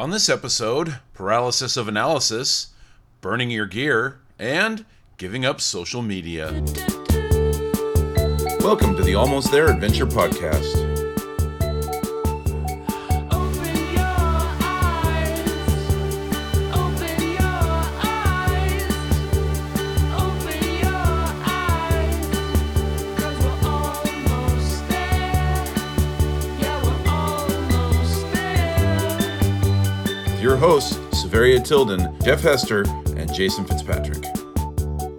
On this episode, paralysis of analysis, burning your gear, and giving up social media. Welcome to the Almost There Adventure Podcast. Saveria Tilden, Jeff Hester, and Jason Fitzpatrick.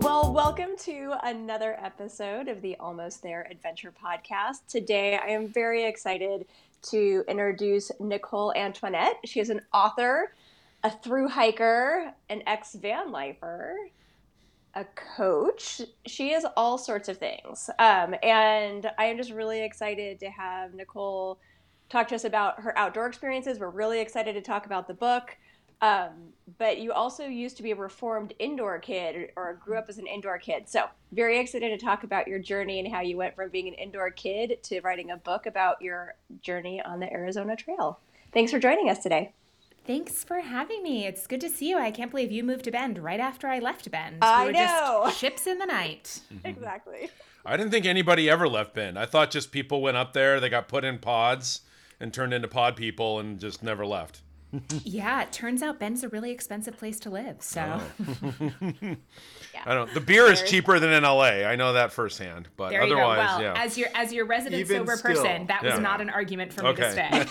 Well, welcome to another episode of the Almost There Adventure Podcast. Today, I am very excited to introduce Nicole Antoinette. She is an author, a through hiker, an ex van lifer, a coach. She is all sorts of things. Um, and I am just really excited to have Nicole talk to us about her outdoor experiences. We're really excited to talk about the book. Um, but you also used to be a reformed indoor kid or grew up as an indoor kid. So, very excited to talk about your journey and how you went from being an indoor kid to writing a book about your journey on the Arizona Trail. Thanks for joining us today. Thanks for having me. It's good to see you. I can't believe you moved to Bend right after I left Bend. I we were know. just ships in the night. Exactly. I didn't think anybody ever left Bend. I thought just people went up there, they got put in pods and turned into pod people and just never left. yeah, it turns out Bend's a really expensive place to live. So oh. I don't. The beer is cheaper than in LA. I know that firsthand. but there you go. otherwise, Well, yeah. as your as your resident Even sober still. person, that was Yeah. not an argument for me to stay.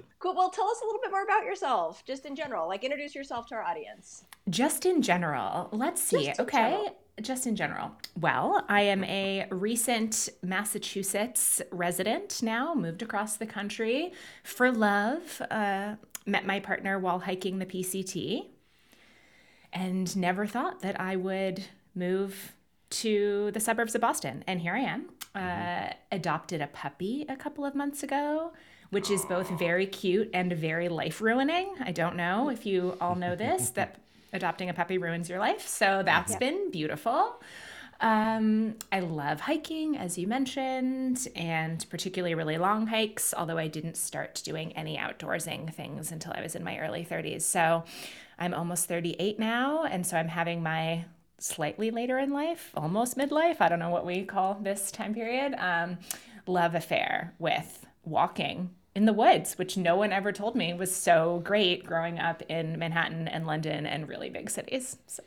Cool. Well, tell us a little bit more about yourself, just in general. Like, introduce yourself to our audience. Just in general, let's see. Just okay. general. Just in general. Well, I am a recent Massachusetts resident now, moved across the country for love. Uh, met my partner while hiking the PCT and never thought that I would move to the suburbs of Boston. And here I am. Uh, adopted a puppy a couple of months ago, which is both very cute and very life ruining. I don't know if you all know this, that adopting a puppy ruins your life. So that's been beautiful. Um, I love hiking, as you mentioned, and particularly really long hikes, although I didn't start doing any outdoorsing things until I was in my early 30s. So I'm almost 38 now, and so I'm having my slightly later in life, almost midlife, I don't know what we call this time period, um, love affair with walking in the woods, which no one ever told me was so great growing up in Manhattan and London and really big cities. So.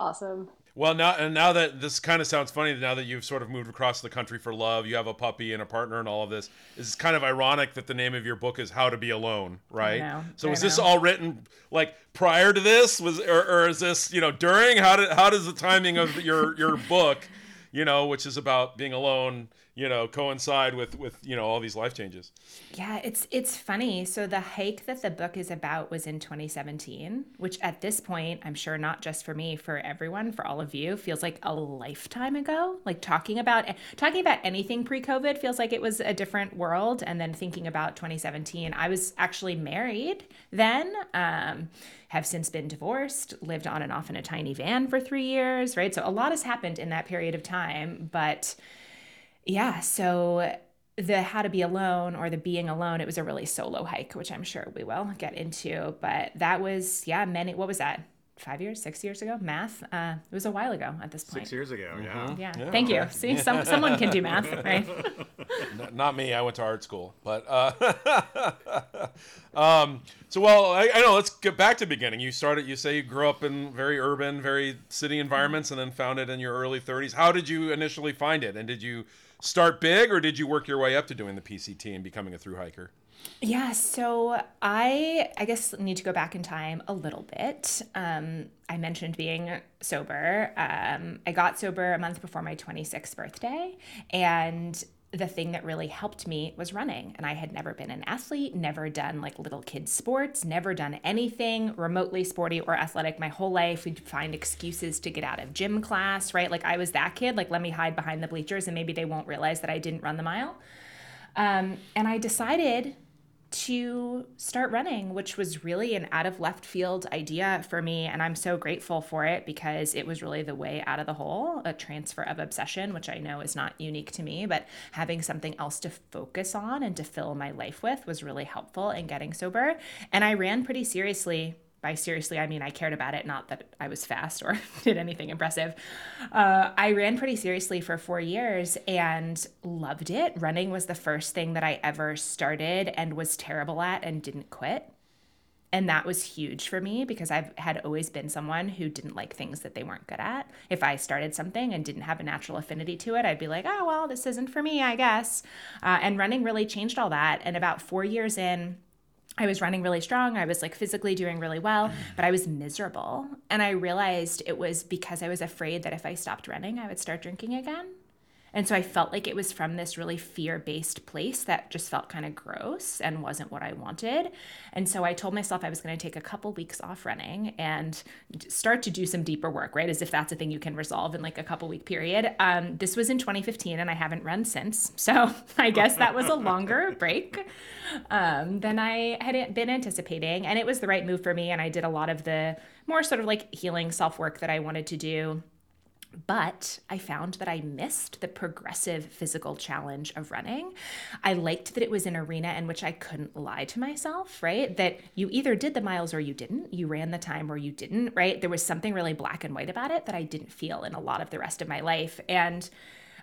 Awesome. Well, now and now that this kind of sounds funny, now that you've sort of moved across the country for love, you have a puppy and a partner and all of this. Is it's kind of ironic that the name of your book is "How to Be Alone," right? know, so I was this all written like prior to this? Was or, or is this you know during? How did how does the timing of your your book, you know, which is about being alone, you know, coincide with with you know all these life changes? Yeah, it's it's funny. So the hike that the book is about was in 2017, which at this point, I'm sure not just for me, for everyone, for all of you, feels like a lifetime ago. Like talking about talking about anything pre-COVID feels like it was a different world. And then thinking about 2017, I was actually married then. Um, have since been divorced, lived on and off in a tiny van for three years, right? So a lot has happened in that period of time, but yeah, so the how to be alone or the being alone, it was a really solo hike, which I'm sure we will get into. But that was, yeah, many, what was that? Five years, six years ago? Math? Uh, it was a while ago at this point. Six years ago, yeah. Yeah. Thank you. See, some, someone can do math, right? Not me. I went to art school, but uh, um, so well, I, I know. Let's get back to the beginning. You started. You say you grew up in very urban, very city environments, and then found it in your early 30s. How did you initially find it, and did you start big, or did you work your way up to doing the PCT and becoming a through hiker? Yeah, so I I guess need to go back in time a little bit. Um, I mentioned being sober. Um, I got sober a month before my 26th birthday, and the thing that really helped me was running. And I had never been an athlete, never done like little kid sports, never done anything remotely sporty or athletic my whole life. We'd find excuses to get out of gym class, right? Like I was that kid, like let me hide behind the bleachers and maybe they won't realize that I didn't run the mile. Um, and I decided to start running, which was really an out of left field idea for me. And I'm so grateful for it because it was really the way out of the hole a transfer of obsession, which I know is not unique to me, but having something else to focus on and to fill my life with was really helpful in getting sober. And I ran pretty seriously by seriously, I mean I cared about it, not that I was fast or did anything impressive. Uh, I ran pretty seriously for four years and loved it. Running was the first thing that I ever started and was terrible at and didn't quit. And that was huge for me because I've had always been someone who didn't like things that they weren't good at. If I started something and didn't have a natural affinity to it, I'd be like, oh, well, this isn't for me, I guess. Uh, and running really changed all that. And about four years in, I was running really strong. I was like physically doing really well, but I was miserable. And I realized it was because I was afraid that if I stopped running, I would start drinking again. And so I felt like it was from this really fear based place that just felt kind of gross and wasn't what I wanted. And so I told myself I was going to take a couple weeks off running and start to do some deeper work, right? As if that's a thing you can resolve in like a couple week period. Um, this was in 2015 and I haven't run since. So I guess that was a longer break um, than I had been anticipating. And it was the right move for me. And I did a lot of the more sort of like healing self work that I wanted to do. But I found that I missed the progressive physical challenge of running. I liked that it was an arena in which I couldn't lie to myself, right? That you either did the miles or you didn't. You ran the time or you didn't, right? There was something really black and white about it that I didn't feel in a lot of the rest of my life. And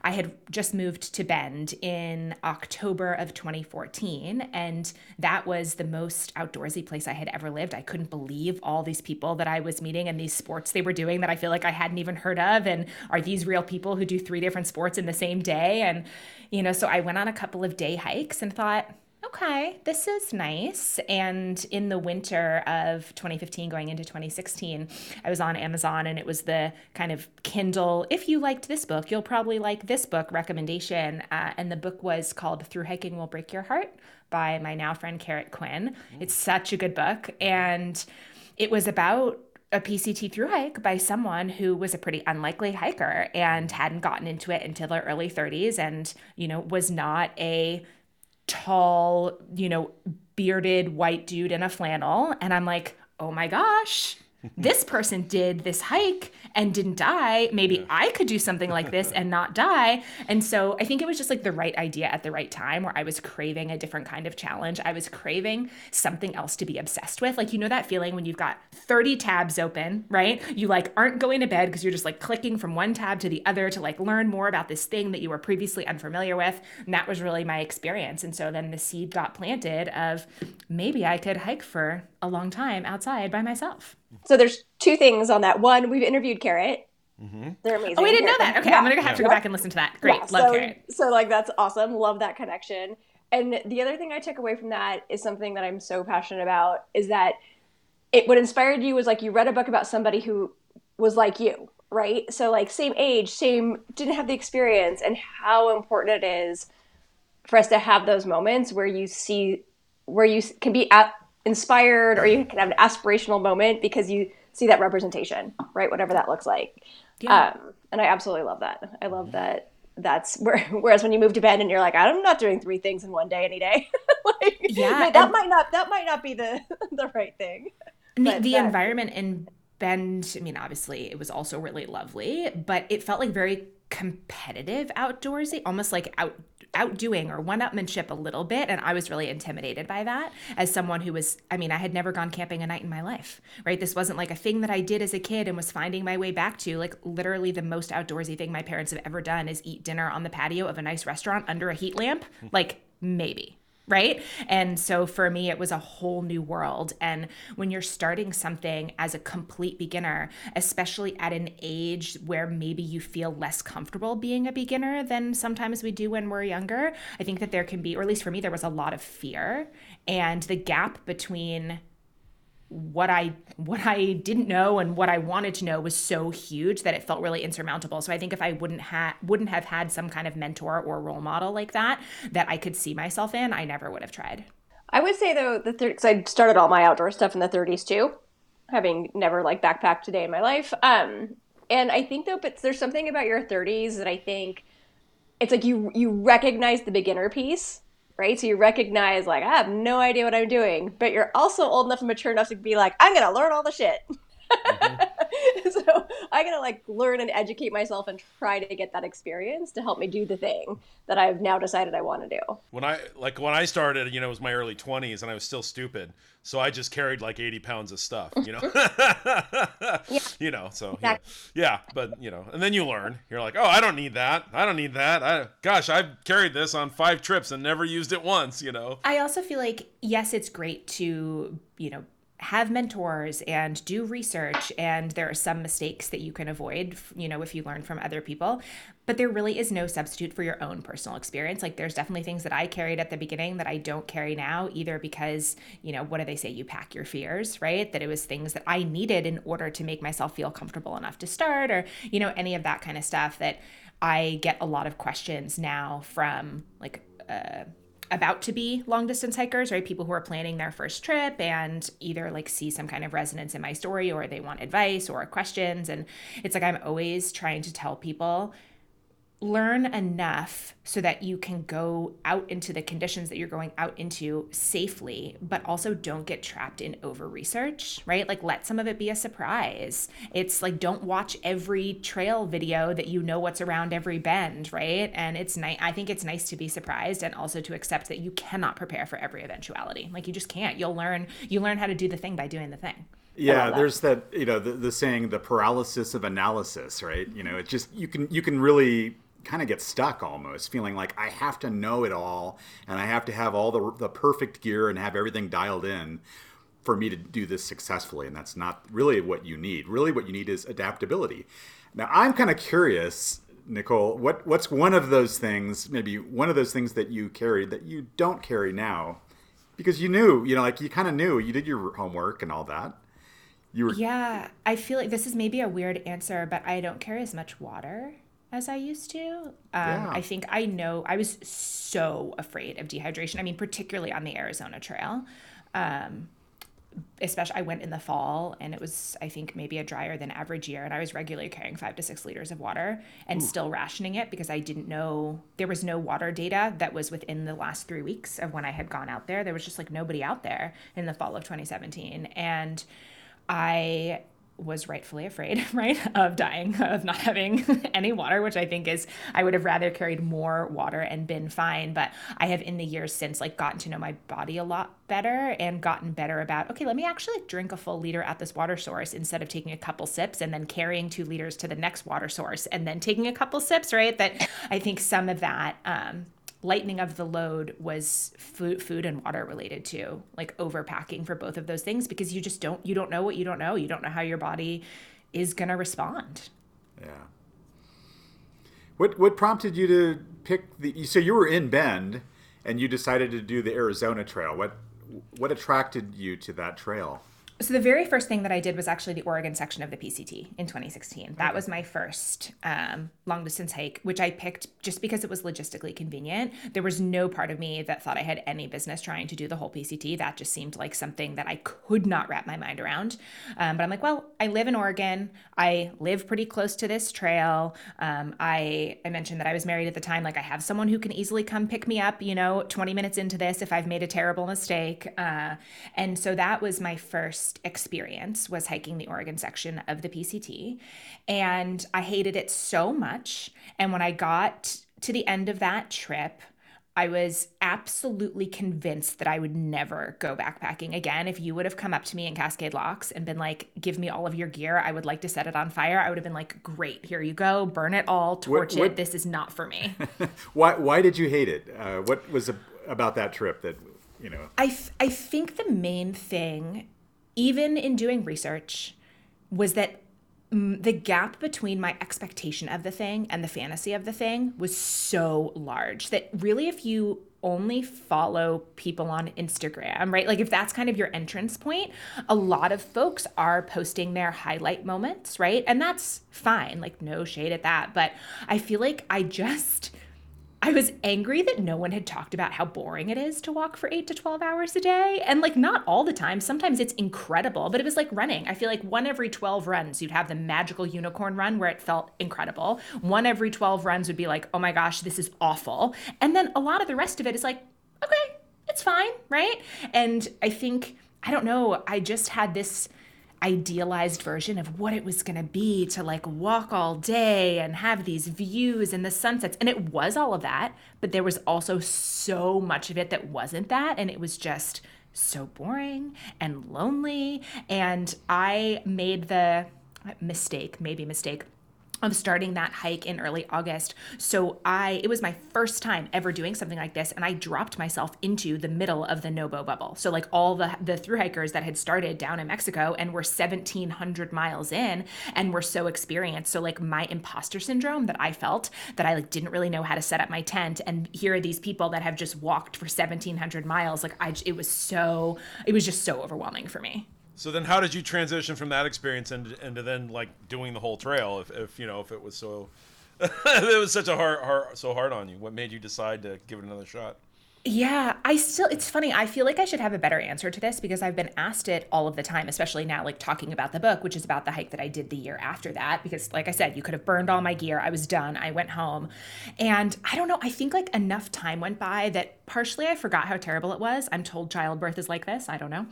I had just moved to Bend in October of 2014, and that was the most outdoorsy place I had ever lived. I couldn't believe all these people that I was meeting and these sports they were doing that I feel like I hadn't even heard of. And are these real people who do three different sports in the same day? And, you know, so I went on a couple of day hikes and thought, okay, this is nice. And in the winter of 2015, going into 2016, I was on Amazon and it was the kind of Kindle, if you liked this book, you'll probably like this book recommendation. Uh, and the book was called Thru-Hiking Will Break Your Heart by my now friend Carrot Quinn. It's such a good book. And it was about a PCT through hike by someone who was a pretty unlikely hiker and hadn't gotten into it until their early 30s and, you know, was not a tall, you know, bearded white dude in a flannel. And I'm like, oh my gosh, this person did this hike and didn't die. Maybe I could do something like this and not die. And so I think it was just like the right idea at the right time where I was craving a different kind of challenge. I was craving something else to be obsessed with. Like, you know, that feeling when you've got 30 tabs open, right? You like aren't going to bed because you're just like clicking from one tab to the other to like learn more about this thing that you were previously unfamiliar with. And that was really my experience. And so then the seed got planted of maybe I could hike for a long time outside by myself. So there's two things on that. One, we've interviewed Carrot. Mm-hmm. They're amazing. Oh, we didn't know that. Okay, Yeah. I'm gonna have to go back and listen to that. Great, Yeah, love so, Carrot. So like that's awesome. Love that connection. And the other thing I took away from that is something that I'm so passionate about is that it what inspired you was like you read a book about somebody who was like you, right? So like same age, same didn't have the experience and how important it is for us to have those moments where you see where you can be at, inspired or you can have an aspirational moment because you see that representation, right? Whatever that looks like. Yeah. Um, and I absolutely love that. I love that. That's where, whereas when you move to Bend and you're like, I'm not doing three things in one day any day. like, Yeah, that and- might not that might not be the the right thing. The, But the that- environment in Bend, I mean, obviously it was also really lovely, but it felt like very competitive outdoorsy, almost like out outdoing or one-upmanship a little bit and i was really intimidated by that as someone who was i mean i had never gone camping a night in my life right? This wasn't like a thing that i did as a kid and was finding my way back to like literally the most outdoorsy thing my parents have ever done is eat dinner on the patio of a nice restaurant under a heat lamp. Like maybe right? And so for me, it was a whole new world. And when you're starting something as a complete beginner, especially at an age where maybe you feel less comfortable being a beginner than sometimes we do when we're younger, I think that there can be, or at least for me, there was a lot of fear. And the gap between what I what I didn't know and what I wanted to know was so huge that it felt really insurmountable. So I think if I wouldn't have wouldn't have had some kind of mentor or role model like that that I could see myself in, I never would have tried. I would say though the because I started all my outdoor stuff in the 30s too, having never like backpacked a day in my life. Um, and I think though, but there's something about your 30s that I think it's like you you recognize the beginner piece, right? So you recognize, like, I have no idea what I'm doing, but you're also old enough and mature enough to be like, I'm going to learn all the shit. so I gotta like learn and educate myself and try to get that experience to help me do the thing that I've now decided I want to do. When I like when I started, you know, it was my early twenties, and I was still stupid, so I just carried like eighty pounds of stuff, you know. You know, so yeah. Yeah, but you know, and then you learn. You're like, oh, I don't need that. I don't need that. I gosh, I've carried this on five trips and never used it once. You know. I also feel like yes, it's great to, you know, have mentors and do research and there are some mistakes that you can avoid, you know, if you learn from other people, but there really is no substitute for your own personal experience. Like there's definitely things that I carried at the beginning that I don't carry now either because, you know, what do they say you pack your fears, right? That it was things that I needed in order to make myself feel comfortable enough to start or, you know, any of that kind of stuff that I get a lot of questions now from like uh about to be long distance hikers, right? People who are planning their first trip and either like see some kind of resonance in my story or they want advice or questions. And it's like I'm always trying to tell people learn enough so that you can go out into the conditions that you're going out into safely, but also don't get trapped in over research, right? Like let some of it be a surprise. It's like don't watch every trail video that you know what's around every bend, right? And it's nice. I think it's nice to be surprised and also to accept that you cannot prepare for every eventuality. Like you just can't. You'll learn. You learn how to do the thing by doing the thing. Yeah, that. there's that you know the, the saying the paralysis of analysis, right? You know, it just you can you can really kind of get stuck almost feeling like I have to know it all and I have to have all the the perfect gear and have everything dialed in for me to do this successfully and that's not really what you need. Really what you need is adaptability. Now, I'm kind of curious Nicole, what what's one of those things, maybe one of those things that you carried that you don't carry now? Because you knew, you know, like you kind of knew, you did your homework and all that. You were Yeah, I feel like this is maybe a weird answer, but I don't carry as much water as I used to. Um, Yeah. I think I know I was so afraid of dehydration. I mean, particularly on the Arizona Trail. Um, especially, I went in the fall and it was, I think, maybe a drier than average year. And I was regularly carrying five to six liters of water and still rationing it because I didn't know there was no water data that was within the last three weeks of when I had gone out there. There was just like nobody out there in the fall of 2017. And I was rightfully afraid, right, of dying, of not having any water, which I think is, I would have rather carried more water and been fine. But I have in the years since like gotten to know my body a lot better and gotten better about, okay, let me actually drink a full liter at this water source instead of taking a couple sips and then carrying two liters to the next water source and then taking a couple sips, right? That I think some of that, um, lightening of the load was food, food and water related to like overpacking for both of those things because you just don't you don't know what you don't know you don't know how your body is going to respond Yeah. What what prompted you to pick the? So you were in Bend, and you decided to do the Arizona Trail. What what attracted you to that trail? So the very first thing that I did was actually the Oregon section of the PCT in 2016. That was my first um, long distance hike, which I picked just because it was logistically convenient. There was no part of me that thought I had any business trying to do the whole PCT. That just seemed like something that I could not wrap my mind around. Um, but I'm like, well, I live in Oregon. I live pretty close to this trail. Um, I I mentioned that I was married at the time. Like I have someone who can easily come pick me up. You know, 20 minutes into this if I've made a terrible mistake. Uh, and so that was my first experience was hiking the Oregon section of the PCT. And I hated it so much. And when I got to the end of that trip, I was absolutely convinced that I would never go backpacking again. If you would have come up to me in Cascade Locks and been like, give me all of your gear, I would like to set it on fire, I would have been like, great, here you go, burn it all, torch what- it. This is not for me. Why why did you hate it? Uh, what was about that trip that you know? I, I think the main thing, even in doing research, was that mm, the gap between my expectation of the thing and the fantasy of the thing was so large that really, if you only follow people on Instagram, right? Like if that's kind of your entrance point, a lot of folks are posting their highlight moments, right? And that's fine, like no shade at that. But I feel like I just. I was angry that no one had talked about how boring it is to walk for eight to 12 hours a day. And like, not all the time. Sometimes it's incredible, but it was like running. I feel like one every 12 runs, you'd have the magical unicorn run where it felt incredible. One every 12 runs would be like, oh my gosh, this is awful. And then a lot of the rest of it is like, okay, it's fine, right? And I think, I don't know, I just had this idealized version of what it was going to be to like walk all day and have these views and the sunsets. And it was all of that, but there was also so much of it that wasn't that. And it was just so boring and lonely. And I made the uh, mistake, maybe mistake of starting that hike in early August. So I it was my first time ever doing something like this and I dropped myself into the middle of the Nobo bubble. So like all the the through hikers that had started down in Mexico and were 1700 miles in and were so experienced. So like my imposter syndrome that I felt that I like didn't really know how to set up my tent and here are these people that have just walked for 1700 miles like I it was so it was just so overwhelming for me. So then, how did you transition from that experience into, into then like doing the whole trail? If, if you know if it was so, it was such a hard, hard so hard on you. What made you decide to give it another shot? Yeah, I still, it's funny. I feel like I should have a better answer to this because I've been asked it all of the time, especially now, like talking about the book, which is about the hike that I did the year after that. Because, like I said, you could have burned all my gear. I was done. I went home. And I don't know, I think like enough time went by that partially I forgot how terrible it was. I'm told childbirth is like this. I don't know.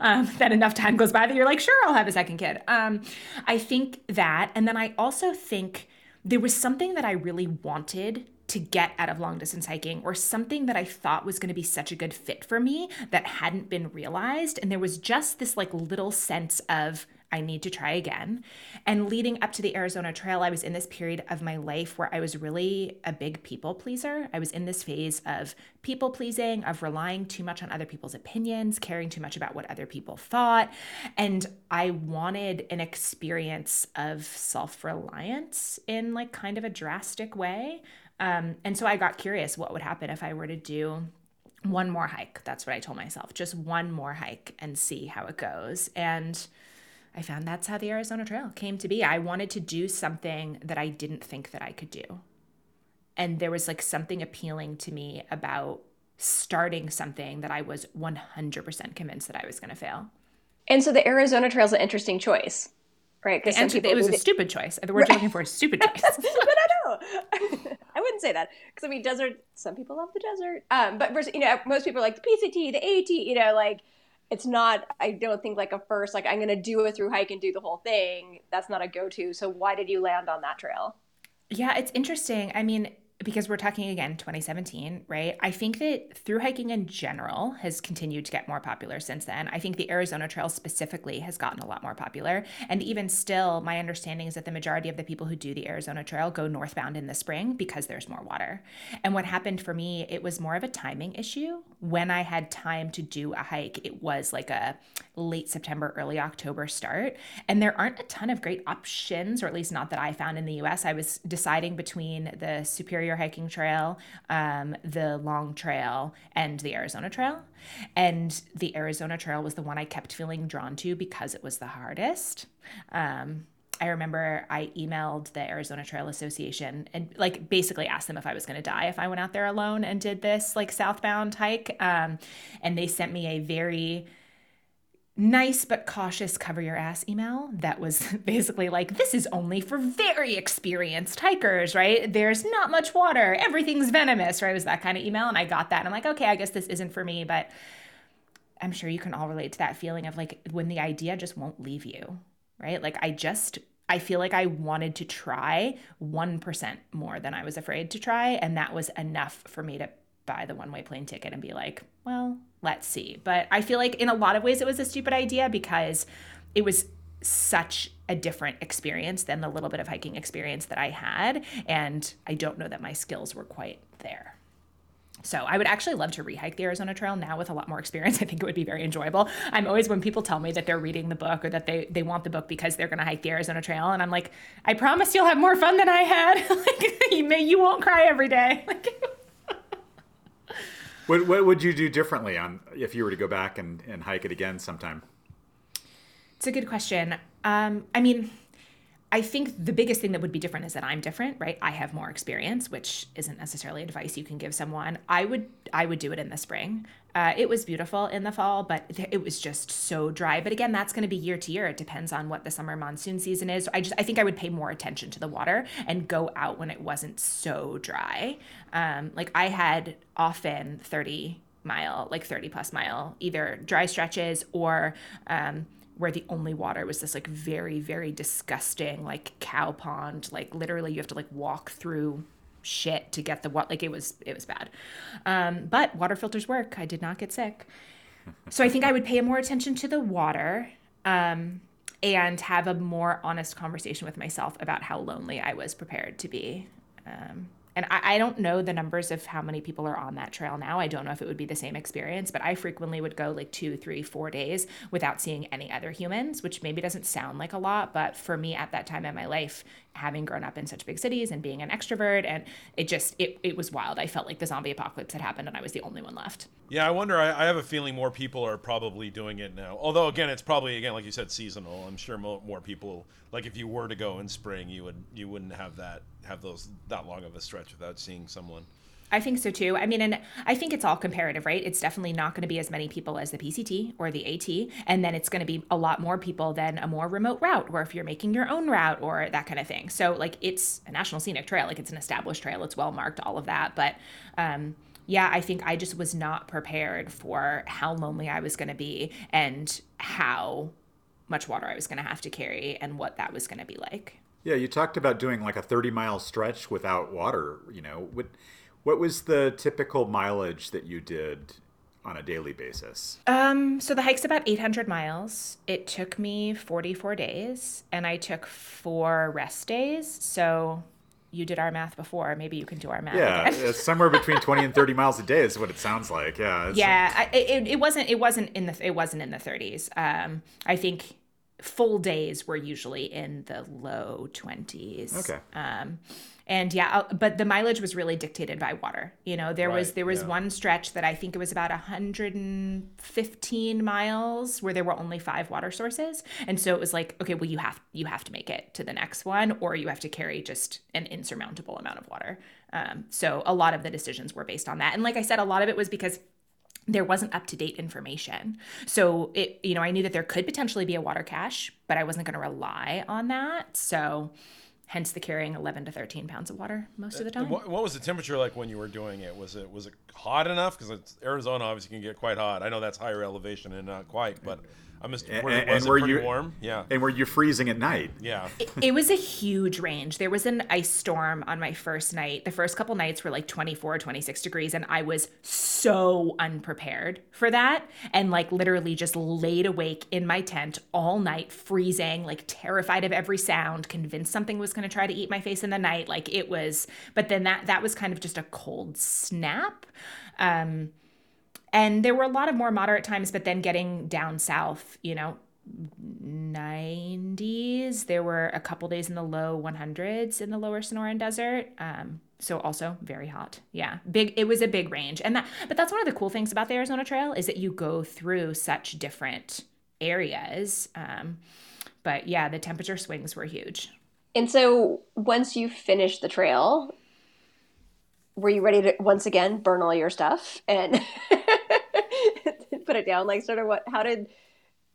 Um, that enough time goes by that you're like, sure, I'll have a second kid. Um, I think that. And then I also think there was something that I really wanted to get out of long distance hiking or something that I thought was going to be such a good fit for me that hadn't been realized. And there was just this like little sense of, I need to try again. And leading up to the Arizona Trail, I was in this period of my life where I was really a big people pleaser. I was in this phase of people pleasing, of relying too much on other people's opinions, caring too much about what other people thought. And I wanted an experience of self reliance in like kind of a drastic way. Um, and so I got curious what would happen if I were to do one more hike. That's what I told myself. Just one more hike and see how it goes. And I found that's how the Arizona Trail came to be. I wanted to do something that I didn't think that I could do. And there was like something appealing to me about starting something that I was 100% convinced that I was going to fail. And so the Arizona Trail is an interesting choice, right? Answer, it was a stupid choice. The word you're looking for is stupid choice. I wouldn't say that because I mean, desert. Some people love the desert, um, but versus, you know, most people like the PCT, the AT. You know, like it's not. I don't think like a first like I'm going to do a through hike and do the whole thing. That's not a go to. So why did you land on that trail? Yeah, it's interesting. I mean, because we're talking again 2017, right? I think that through hiking in general has continued to get more popular since then. I think the Arizona Trail specifically has gotten a lot more popular. And even still, my understanding is that the majority of the people who do the Arizona Trail go northbound in the spring because there's more water. And what happened for me, it was more of a timing issue. When I had time to do a hike, it was like a late September, early October start. And there aren't a ton of great options, or at least not that I found in the US. I was deciding between the Superior Hiking Trail, um, the Long Trail, and the Arizona Trail. And the Arizona Trail was the one I kept feeling drawn to because it was the hardest. Um, I remember I emailed the Arizona Trail Association and like basically asked them if I was going to die if I went out there alone and did this like southbound hike. Um, and they sent me a very nice but cautious cover your ass email that was basically like this is only for very experienced hikers right? There's not much water. Everything's venomous right? It was that kind of email and i got that and i'm like okay i guess this isn't for me but i'm sure you can all relate to that feeling of like when the idea just won't leave you right? Like i just I feel like I wanted to try 1% more than I was afraid to try. And that was enough for me to buy the one way plane ticket and be like, well, let's see. But I feel like in a lot of ways it was a stupid idea because it was such a different experience than the little bit of hiking experience that I had. And I don't know that my skills were quite there. So I would actually love to rehike the Arizona Trail now with a lot more experience. I think it would be very enjoyable. I'm always when people tell me that they're reading the book or that they they want the book because they're going to hike the Arizona Trail, and I'm like, I promise you'll have more fun than I had. like you may you won't cry every day. What, what would you do differently on if you were to go back and, and hike it again sometime? It's a good question. Um, I mean, I think the biggest thing that would be different is that I'm different, right? I have more experience, which isn't necessarily advice you can give someone. I would I would do it in the spring. Uh, it was beautiful in the fall, but it was just so dry. But again, that's going to be year to year. It depends on what the summer monsoon season is. I just I think I would pay more attention to the water and go out when it wasn't so dry. Um, like I had often 30 mile, like 30 plus mile, either dry stretches or um, where the only water was this like very, very disgusting, like cow pond. Like literally, you have to like walk through shit to get the water. Like it was, it was bad. Um, but water filters work. I did not get sick. So I think I would pay more attention to the water. Um, and have a more honest conversation with myself about how lonely I was prepared to be. Um, and I, I don't know the numbers of how many people are on that trail now. I don't know if it would be the same experience, but I frequently would go like two, three, four days without seeing any other humans, which maybe doesn't sound like a lot. But for me at that time in my life, having grown up in such big cities and being an extrovert, and it just, it, it was wild. I felt like the zombie apocalypse had happened and I was the only one left. Yeah, I wonder. I, I have a feeling more people are probably doing it now. Although, again, it's probably again like you said, seasonal. I'm sure mo- more people. Like if you were to go in spring, you would you wouldn't have that have those that long of a stretch without seeing someone. I think so too. I mean, and I think it's all comparative, right? It's definitely not going to be as many people as the PCT or the AT. And then it's going to be a lot more people than a more remote route, or if you're making your own route or that kind of thing. So, like, it's a national scenic trail, like, it's an established trail, it's well marked, all of that. But, um, yeah, I think I just was not prepared for how lonely I was going to be and how much water I was going to have to carry and what that was going to be like. Yeah, you talked about doing like a 30 mile stretch without water. You know, what what was the typical mileage that you did on a daily basis? Um, so the hike's about 800 miles. It took me 44 days, and I took four rest days. So you did our math before. Maybe you can do our math. Yeah, somewhere between 20 and 30 miles a day is what it sounds like. Yeah. it's- yeah. I, it, it wasn't. It wasn't in the. It wasn't in the 30s. Um, I think full days were usually in the low 20s. Okay. Um, and yeah, but the mileage was really dictated by water. You know, there was there was yeah. one stretch that I think it was about 115 miles where there were only five water sources, and so it was like, okay, well you have you have to make it to the next one, or you have to carry just an insurmountable amount of water. Um, so a lot of the decisions were based on that, and like I said, a lot of it was because there wasn't up to date information. So it, you know, I knew that there could potentially be a water cache, but I wasn't going to rely on that. So hence the carrying 11 to 13 pounds of water most of the uh, time. What, what was the temperature like when you were doing it? Was it was it hot enough? Because Arizona obviously can get quite hot. I know that's higher elevation and not quite, but I'm just And- was, and- was and it were you- warm? Yeah, And were you freezing at night? yeah. it was a huge range. There was an ice storm on my first night. The first couple nights were like 24, 26 degrees, and I was so unprepared for that. And like literally just laid awake in my tent all night, freezing, like terrified of every sound, convinced something was going to try to eat my face in the night. Like it was, but then that that was kind of just a cold snap. Um, and there were a lot of more moderate times, but then getting down south, you know, 90s. There were a couple days in the low 100s in the lower Sonoran Desert. Um, so also very hot. Yeah, big. It was a big range, and that. But that's one of the cool things about the Arizona Trail is that you go through such different areas. Um, but yeah, the temperature swings were huge. And so once you finished the trail, were you ready to once again burn all your stuff and put it down? Like sort of what how did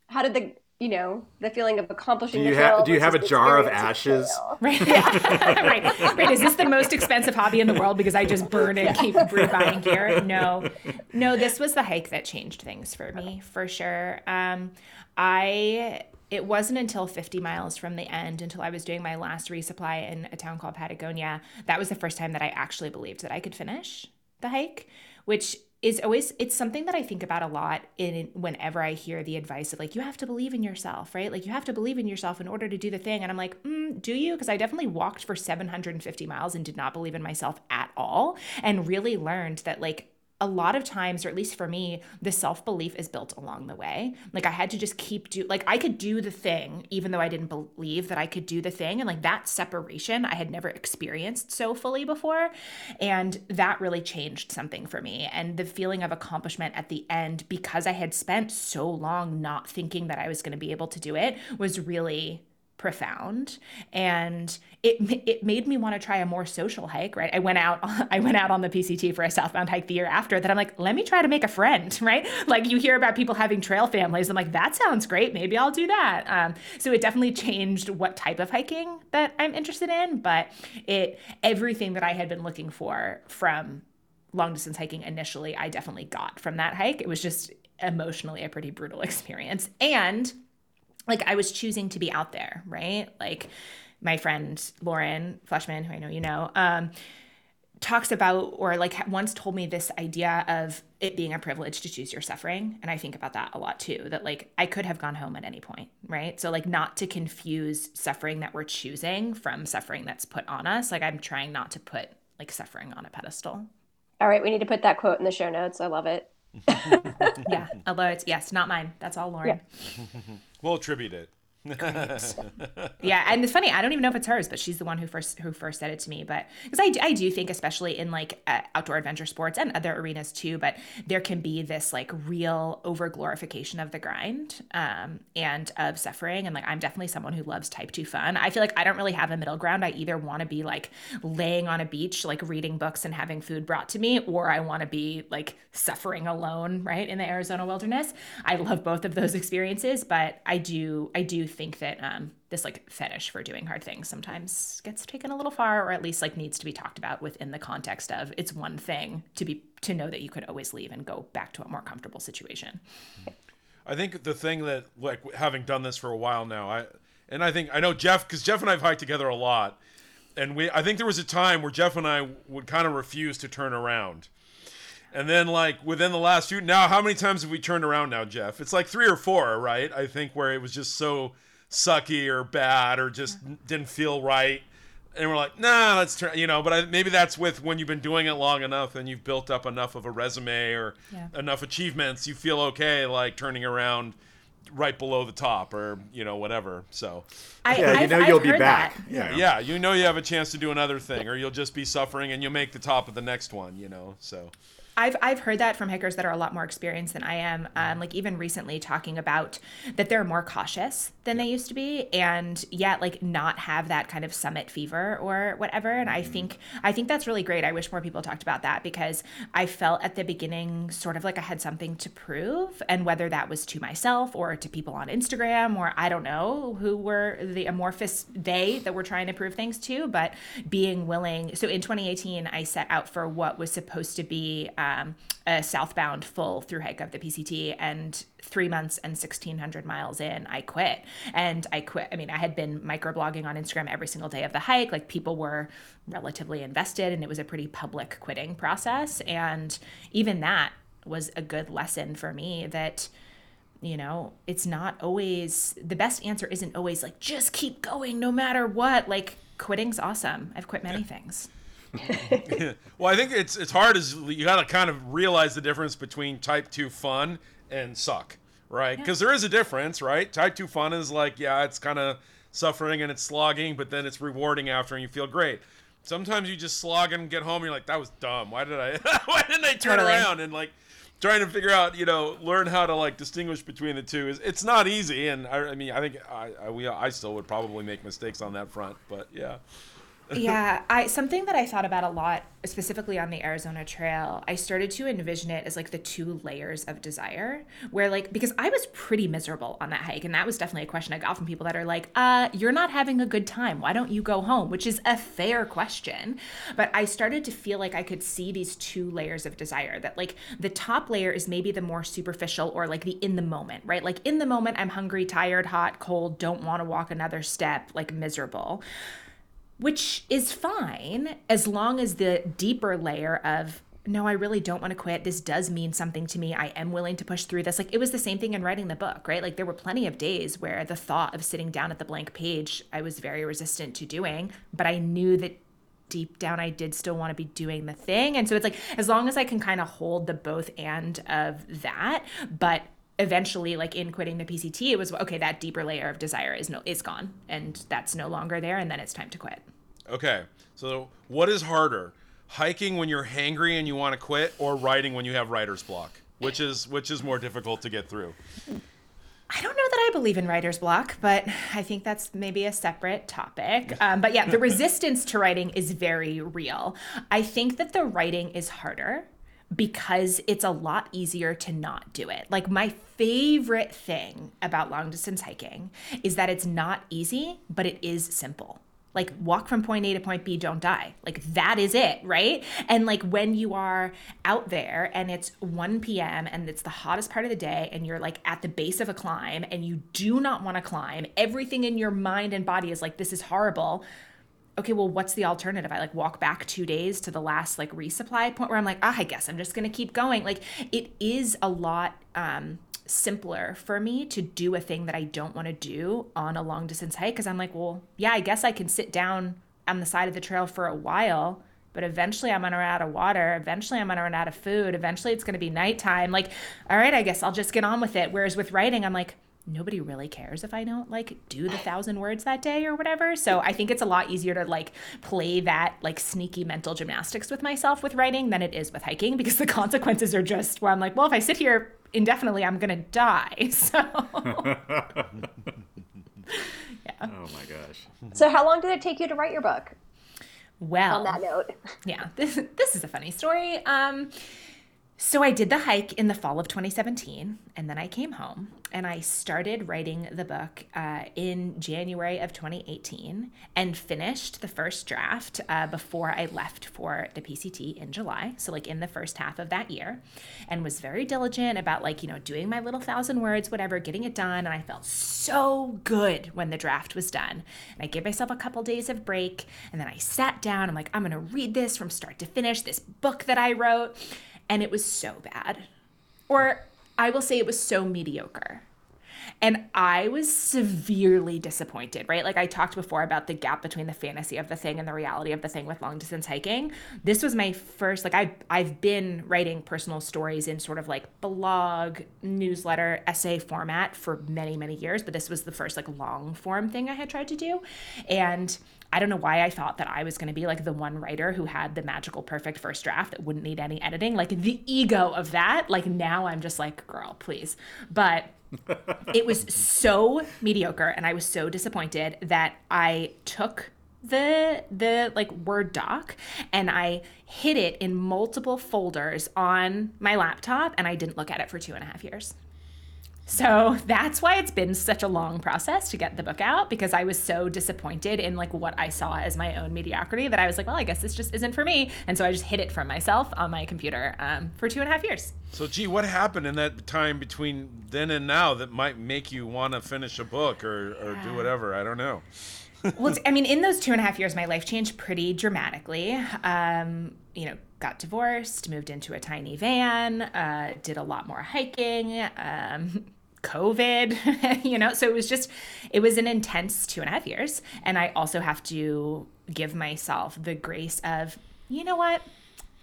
how did the you know, the feeling of accomplishing Do you the trail have do you have a jar of ashes? trail? Right. right. Right. Is this the most expensive hobby in the world because I just burn and keep buying gear? No. No, this was the hike that changed things for me, for sure. Um, I it wasn't until 50 miles from the end until I was doing my last resupply in a town called Patagonia. That was the first time that I actually believed that I could finish the hike, which is always it's something that I think about a lot in whenever I hear the advice of like you have to believe in yourself, right? Like you have to believe in yourself in order to do the thing. And I'm like, mm, do you? Because I definitely walked for 750 miles and did not believe in myself at all, and really learned that like a lot of times or at least for me the self-belief is built along the way. Like i had to just keep do like i could do the thing even though i didn't believe that i could do the thing and like that separation i had never experienced so fully before and that really changed something for me. And the feeling of accomplishment at the end because i had spent so long not thinking that i was going to be able to do it was really profound and it it made me want to try a more social hike right i went out i went out on the pct for a southbound hike the year after that i'm like let me try to make a friend right like you hear about people having trail families i'm like that sounds great maybe i'll do that um, so it definitely changed what type of hiking that i'm interested in but it everything that i had been looking for from long distance hiking initially I definitely got from that hike. It was just emotionally a pretty brutal experience. And like I was choosing to be out there, right? Like my friend Lauren Fleshman, who I know you know, um, talks about or like once told me this idea of it being a privilege to choose your suffering. And i think about that a lot too that like i could have gone home at any point right? So like not to confuse suffering that we're choosing from suffering that's put on us. Like i'm trying not to put like suffering on a pedestal. All right, we need to put that quote in the show notes. I love it. yeah although it's yes not mine. That's all lauren We'll attribute it. yeah and it's funny i don't even know if it's hers but she's the one who first who first said it to me but because I, do- I do think especially in like uh, outdoor adventure sports and other arenas too but there can be this like real over glorification of the grind um, and of suffering and like i'm definitely someone who loves type 2 fun. I feel like i don't really have a middle ground. I either want to be like laying on a beach like reading books and having food brought to me or i want to be like suffering alone right in the arizona wilderness. I love both of those experiences but i do i do think that um, this like fetish for doing hard things sometimes gets taken a little far or at least like needs to be talked about within the context of it's one thing to be to know that you could always leave and go back to a more comfortable situation. I think the thing that like having done this for a while now, I and I think I know Jeff because Jeff and I've hiked together a lot, and we I think there was a time where Jeff and I would kind of refuse to turn around, and then like within the last few now, how many times have we turned around now, Jeff? It's like three or four, right? I think where it was just so sucky or bad or just didn't feel right. And we're like, nah, let's try, you know. But I, maybe that's with when you've been doing it long enough and you've built up enough of a resume or Yeah. enough achievements, you feel okay, like turning around right below the top or you know whatever. So I, Yeah, you I've- know I've you'll be back. that. Yeah. yeah, you know you have a chance to do another thing, or you'll just be suffering and you'll make the top of the next one. You know, so I've I've heard that from hikers that are a lot more experienced than I am. Um, like even recently talking about that they're more cautious than they used to be, and yet like not have that kind of summit fever or whatever. And I think I think that's really great. I wish more people talked about that because I felt at the beginning sort of like I had something to prove, and whether that was to myself or to people on Instagram or I don't know who were the amorphous they that were trying to prove things to, but being willing. So in 2018, I set out for what was supposed to be um, Um, a southbound full through hike of the PCT, and three months and 1600 miles in, I quit. And I quit. I mean, I had been microblogging on Instagram every single day of the hike. Like people were relatively invested, and it was a pretty public quitting process. And even that was a good lesson for me that you know it's not always the best answer isn't always like just keep going no matter what like quitting's awesome i've quit many things well, I think it's it's hard as you got to kind of realize the difference between type two fun and suck, right? Because there is a difference, right? Type two fun is like yeah, it's kind of suffering and it's slogging, but then it's rewarding after and you feel great. Sometimes you just slog and get home and you're like, that was dumb. Why did I? why didn't I turn Totally. around and like trying to figure out, you know, learn how to like distinguish between the two is it's not easy. And I, I mean, I think I, I we I still would probably make mistakes on that front, but yeah. Yeah i something that i thought about a lot specifically on the arizona trail i started to envision it as like the two layers of desire where like because i was pretty miserable on that hike and that was definitely a question i got from people that are like uh you're not having a good time. Why don't you go home? Which is a fair question. But i started to feel like i could see these two layers of desire that like the top layer is maybe the more superficial or like the in the moment right? Like in the moment i'm hungry tired hot cold don't want to walk another step like miserable which is fine as long as the deeper layer of no i really don't want to quit. This does mean something to me. I am willing to push through this. Like it was the same thing in writing the book right? Like there were plenty of days where the thought of sitting down at the blank page i was very resistant to doing but i knew that deep down i did still want to be doing the thing. And so it's like as long as i can kind of hold the both and of that but eventually like in quitting the pct it was okay that deeper layer of desire is no is gone and that's no longer there and then it's time to quit Okay, so what is harder, hiking when you're hangry and you want to quit, or writing when you have writer's block? Which is which is more difficult to get through? I don't know that I believe in writer's block, but I think that's maybe a separate topic. Um, but yeah, the resistance to writing is very real. I think that the writing is harder because it's a lot easier to not do it. Like, my favorite thing about long distance hiking is that it's not easy, but it is simple. like walk from point A to point B, don't die. Like that is it, right? And like when you are out there and it's 1 p.m. and it's the hottest part of the day and you're like at the base of a climb and you do not want to climb, everything in your mind and body is like, this is horrible. Okay, well, what's the alternative? I like walk back two days to the last like resupply point where I'm like, ah, I guess I'm just gonna keep going. Like it is a lot um simpler for me to do a thing that I don't want to do on a long distance hike because I'm like, well, yeah, I guess I can sit down on the side of the trail for a while, but eventually I'm to run out of water. Eventually I'm to run out of food. Eventually it's to be nighttime. Like, all right, I guess I'll just get on with it. Whereas with writing, I'm like, nobody really cares if I don't like do the thousand words that day or whatever. So I think it's a lot easier to like play that like sneaky mental gymnastics with myself with writing than it is with hiking because the consequences are just where I'm like, well, if I sit here indefinitely, I'm gonna die. So yeah. Oh my gosh. So, how long did it take you to write your book? well, On that note, yeah, this this is a funny story. Um, so I did the hike in the fall of 2017, and then I came home and I started writing the book uh, in January of 2018, and finished the first draft uh, before I left for the PCT in July. So like in the first half of that year, and was very diligent about like you know doing my little thousand words, whatever, getting it done, and I felt so good when the draft was done. And I gave myself a couple days of break, and then I sat down. I'm like, I'm gonna read this from start to finish. This book that I wrote and it was so bad. Or I will say it was so mediocre. And I was severely disappointed, right? Like I talked before about the gap between the fantasy of the thing and the reality of the thing with long distance hiking. This was my first like I I've been writing personal stories in sort of like blog, newsletter, essay format for many many years, but this was the first like long form thing I had tried to do. And I don't know why I thought that I was going to be like the one writer who had the magical perfect first draft that wouldn't need any editing. Like the ego of that, like now I'm just like, girl, please. But it was so mediocre and I was so disappointed that I took the the like word doc and I hid it in multiple folders on my laptop and I didn't look at it for two and a half years. So that's why it's been such a long process to get the book out because I was so disappointed in like what I saw as my own mediocrity that I was like, well, I guess this just isn't for me, and so I just hid it from myself on my computer um, for two and a half years. So, gee, what happened in that time between then and now that might make you want to finish a book or, or do whatever? I don't know. well, I mean, in those two and a half years, my life changed pretty dramatically. Um, you know, got divorced, moved into a tiny van, uh, did a lot more hiking. Um, COVID, you know, so it was just, it was an intense two and a half years. And I also have to give myself the grace of, you know what?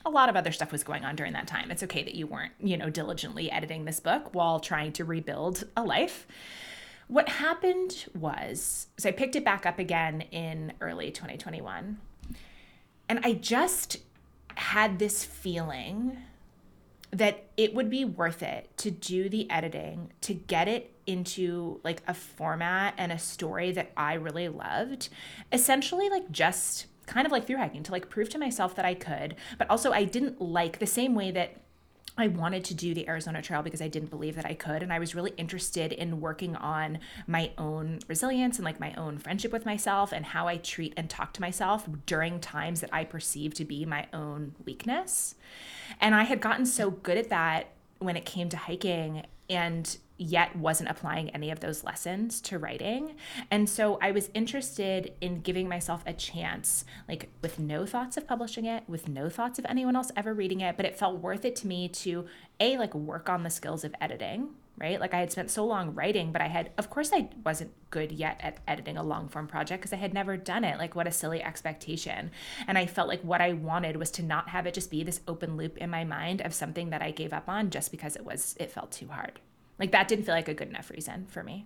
A lot of other stuff was going on during that time. It's okay that you weren't, you know, diligently editing this book while trying to rebuild a life. What happened was, so I picked it back up again in early 2021. And I just had this feeling that it would be worth it to do the editing to get it into like a format and a story that I really loved. Essentially, like just kind of like through hiking to like prove to myself that I could, but also I didn't like the same way that I wanted to do the Arizona Trail because I didn't believe that I could. And I was really interested in working on my own resilience and like my own friendship with myself and how I treat and talk to myself during times that I perceive to be my own weakness. And I had gotten so good at that when it came to hiking and yet wasn't applying any of those lessons to writing. And so I was interested in giving myself a chance, like with no thoughts of publishing it, with no thoughts of anyone else ever reading it, but it felt worth it to me to a like work on the skills of editing, right? Like I had spent so long writing, but I had of course I wasn't good yet at editing a long form project because I had never done it. Like what a silly expectation. And I felt like what I wanted was to not have it just be this open loop in my mind of something that I gave up on just because it was it felt too hard. Like that didn't feel like a good enough reason for me.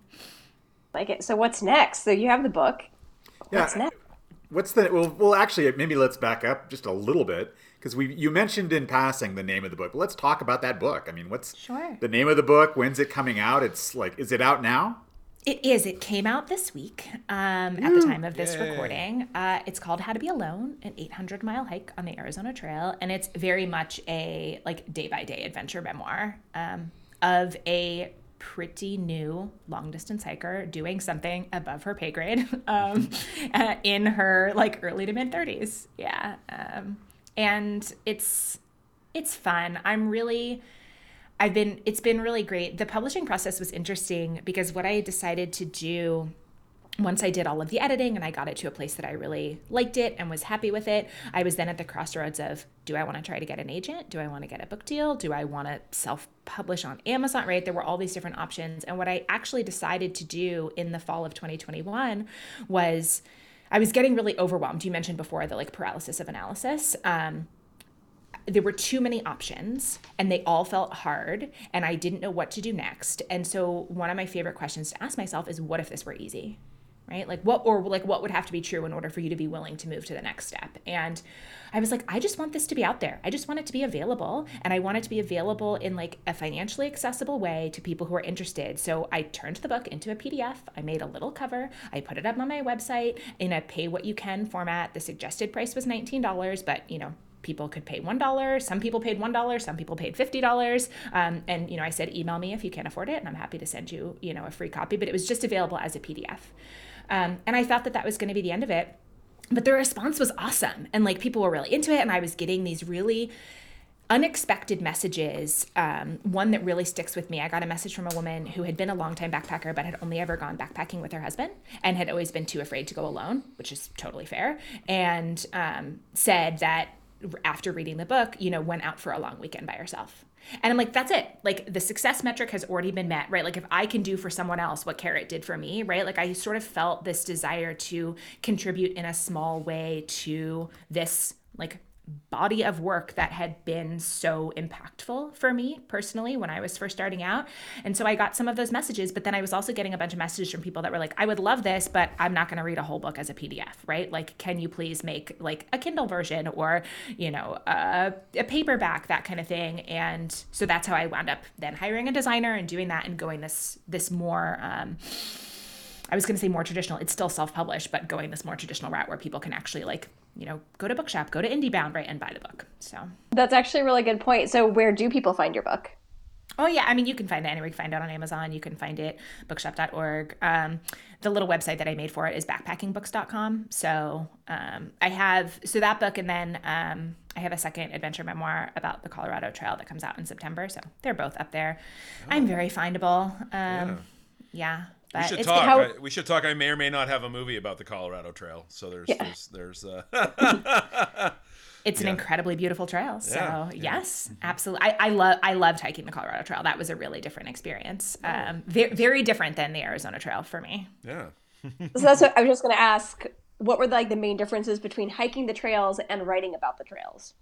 like it. So, what's next? So, you have the book. Yeah. What's next? What's the well? Well, actually, maybe let's back up just a little bit because we you mentioned in passing the name of the book. But let's talk about that book. I mean, what's Sure. the name of the book? When's it coming out? It's like, is it out now? It is. It came out this week um, at the time of this recording. Uh, it's called How to Be Alone, an 800 mile hike on the Arizona Trail. And it's very much a like day by day adventure memoir um, of a pretty new long distance hiker doing something above her pay grade um, uh, in her like early to mid 30s. Yeah. Um, and it's it's fun. I'm really I've been it's been really great. The publishing process was interesting because what I decided to do once I did all of the editing and I got it to a place that I really liked it and was happy with it, I was then at the crossroads of do I want to try to get an agent? Do I want to get a book deal? Do I want to self publish on Amazon? Right? There were all these different options. And what I actually decided to do in the fall of 2021 was I was getting really overwhelmed. You mentioned before the like paralysis of analysis. Um, there were too many options and they all felt hard and I didn't know what to do next. And so one of my favorite questions to ask myself is what if this were easy? Right? Like what or like what would have to be true in order for you to be willing to move to the next step? And I was like, I just want this to be out there. I just want it to be available and I want it to be available in like a financially accessible way to people who are interested. So I turned the book into a PDF. I made a little cover. I put it up on my website in a pay what you can format. The suggested price was $19, but you know, people could pay one dollar some people paid one dollar some people paid fifty dollars um, and you know i said email me if you can't afford it and i'm happy to send you you know a free copy but it was just available as a pdf um, and i thought that that was going to be the end of it but the response was awesome and like people were really into it and i was getting these really unexpected messages. Um, one that really sticks with me I got a message from a woman who had been a longtime backpacker, but had only ever gone backpacking with her husband and had always been too afraid to go alone, which is totally fair, and um, said that after reading the book, you know, went out for a long weekend by herself. And I'm like, that's it. Like the success metric has already been met, right? Like if I can do for someone else what Carrot did for me, right? Like I sort of felt this desire to contribute in a small way to this like body of work that had been so impactful for me personally when I was first starting out. And so I got some of those messages, but then I was also getting a bunch of messages from people that were like, I would love this, but I'm not going to read a whole book as a PDF, right? Like, can you please make like a Kindle version or, you know, a, a paperback, that kind of thing. And so that's how I wound up then hiring a designer and doing that and going this, this more, um, I was going to say more traditional. It's still self-published, but going this more traditional route where people can actually like, you know, go to bookshop, go to IndieBound, right, and buy the book. So, That's actually a really good point. So, where do people find your book? oh yeah, I mean, you can find it anywhere. You can find it on Amazon. You can find it bookshop.org. Um, the little website that I made for it is backpackingbooks.com. So um, I have so that book, and then um, I have a second adventure memoir about the Colorado Trail that comes out in September. So they're both up there. I'm very findable. Um, yeah. We but should talk. how- I- we should talk. I may or may not have a movie about the Colorado Trail. So there's Yeah. there's there's uh, it's an incredibly beautiful trail. So Yeah, yeah. yes, absolutely. I, I love I loved hiking the Colorado Trail. That was a really different experience. Um, very very different than the Arizona Trail for me. yeah. So that's what I was just going to ask. What were like the main differences between hiking the trails and writing about the trails?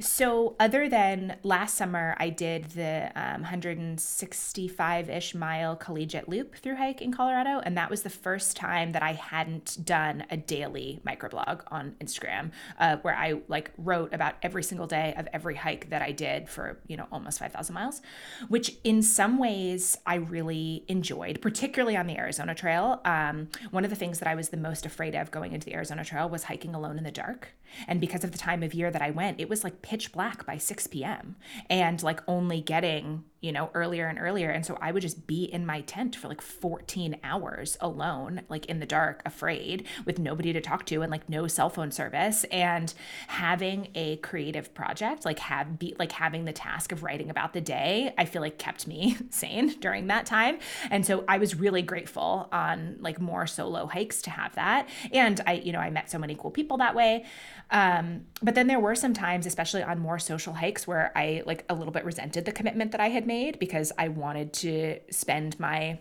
So, other than last summer, I did the um, 165 ish mile collegiate loop through hike in Colorado. And that was the first time that I hadn't done a daily microblog on Instagram uh, where I like wrote about every single day of every hike that I did for, you know, almost 5,000 miles, which in some ways I really enjoyed, particularly on the Arizona Trail. Um, one of the things that I was the most afraid of going into the Arizona Trail was hiking alone in the dark. And because of the time of year that I went, it was like pitch black by 6 p.m. and like only getting, you know, earlier and earlier. And so I would just be in my tent for like 14 hours alone, like in the dark, afraid with nobody to talk to and like no cell phone service. And having a creative project, like have be like having the task of writing about the day, I feel like kept me sane during that time. And so I was really grateful on like more solo hikes to have that. And I, you know, I met so many cool people that way. Um, but then there were some times, especially on more social hikes, where I like a little bit resented the commitment that I had made because I wanted to spend my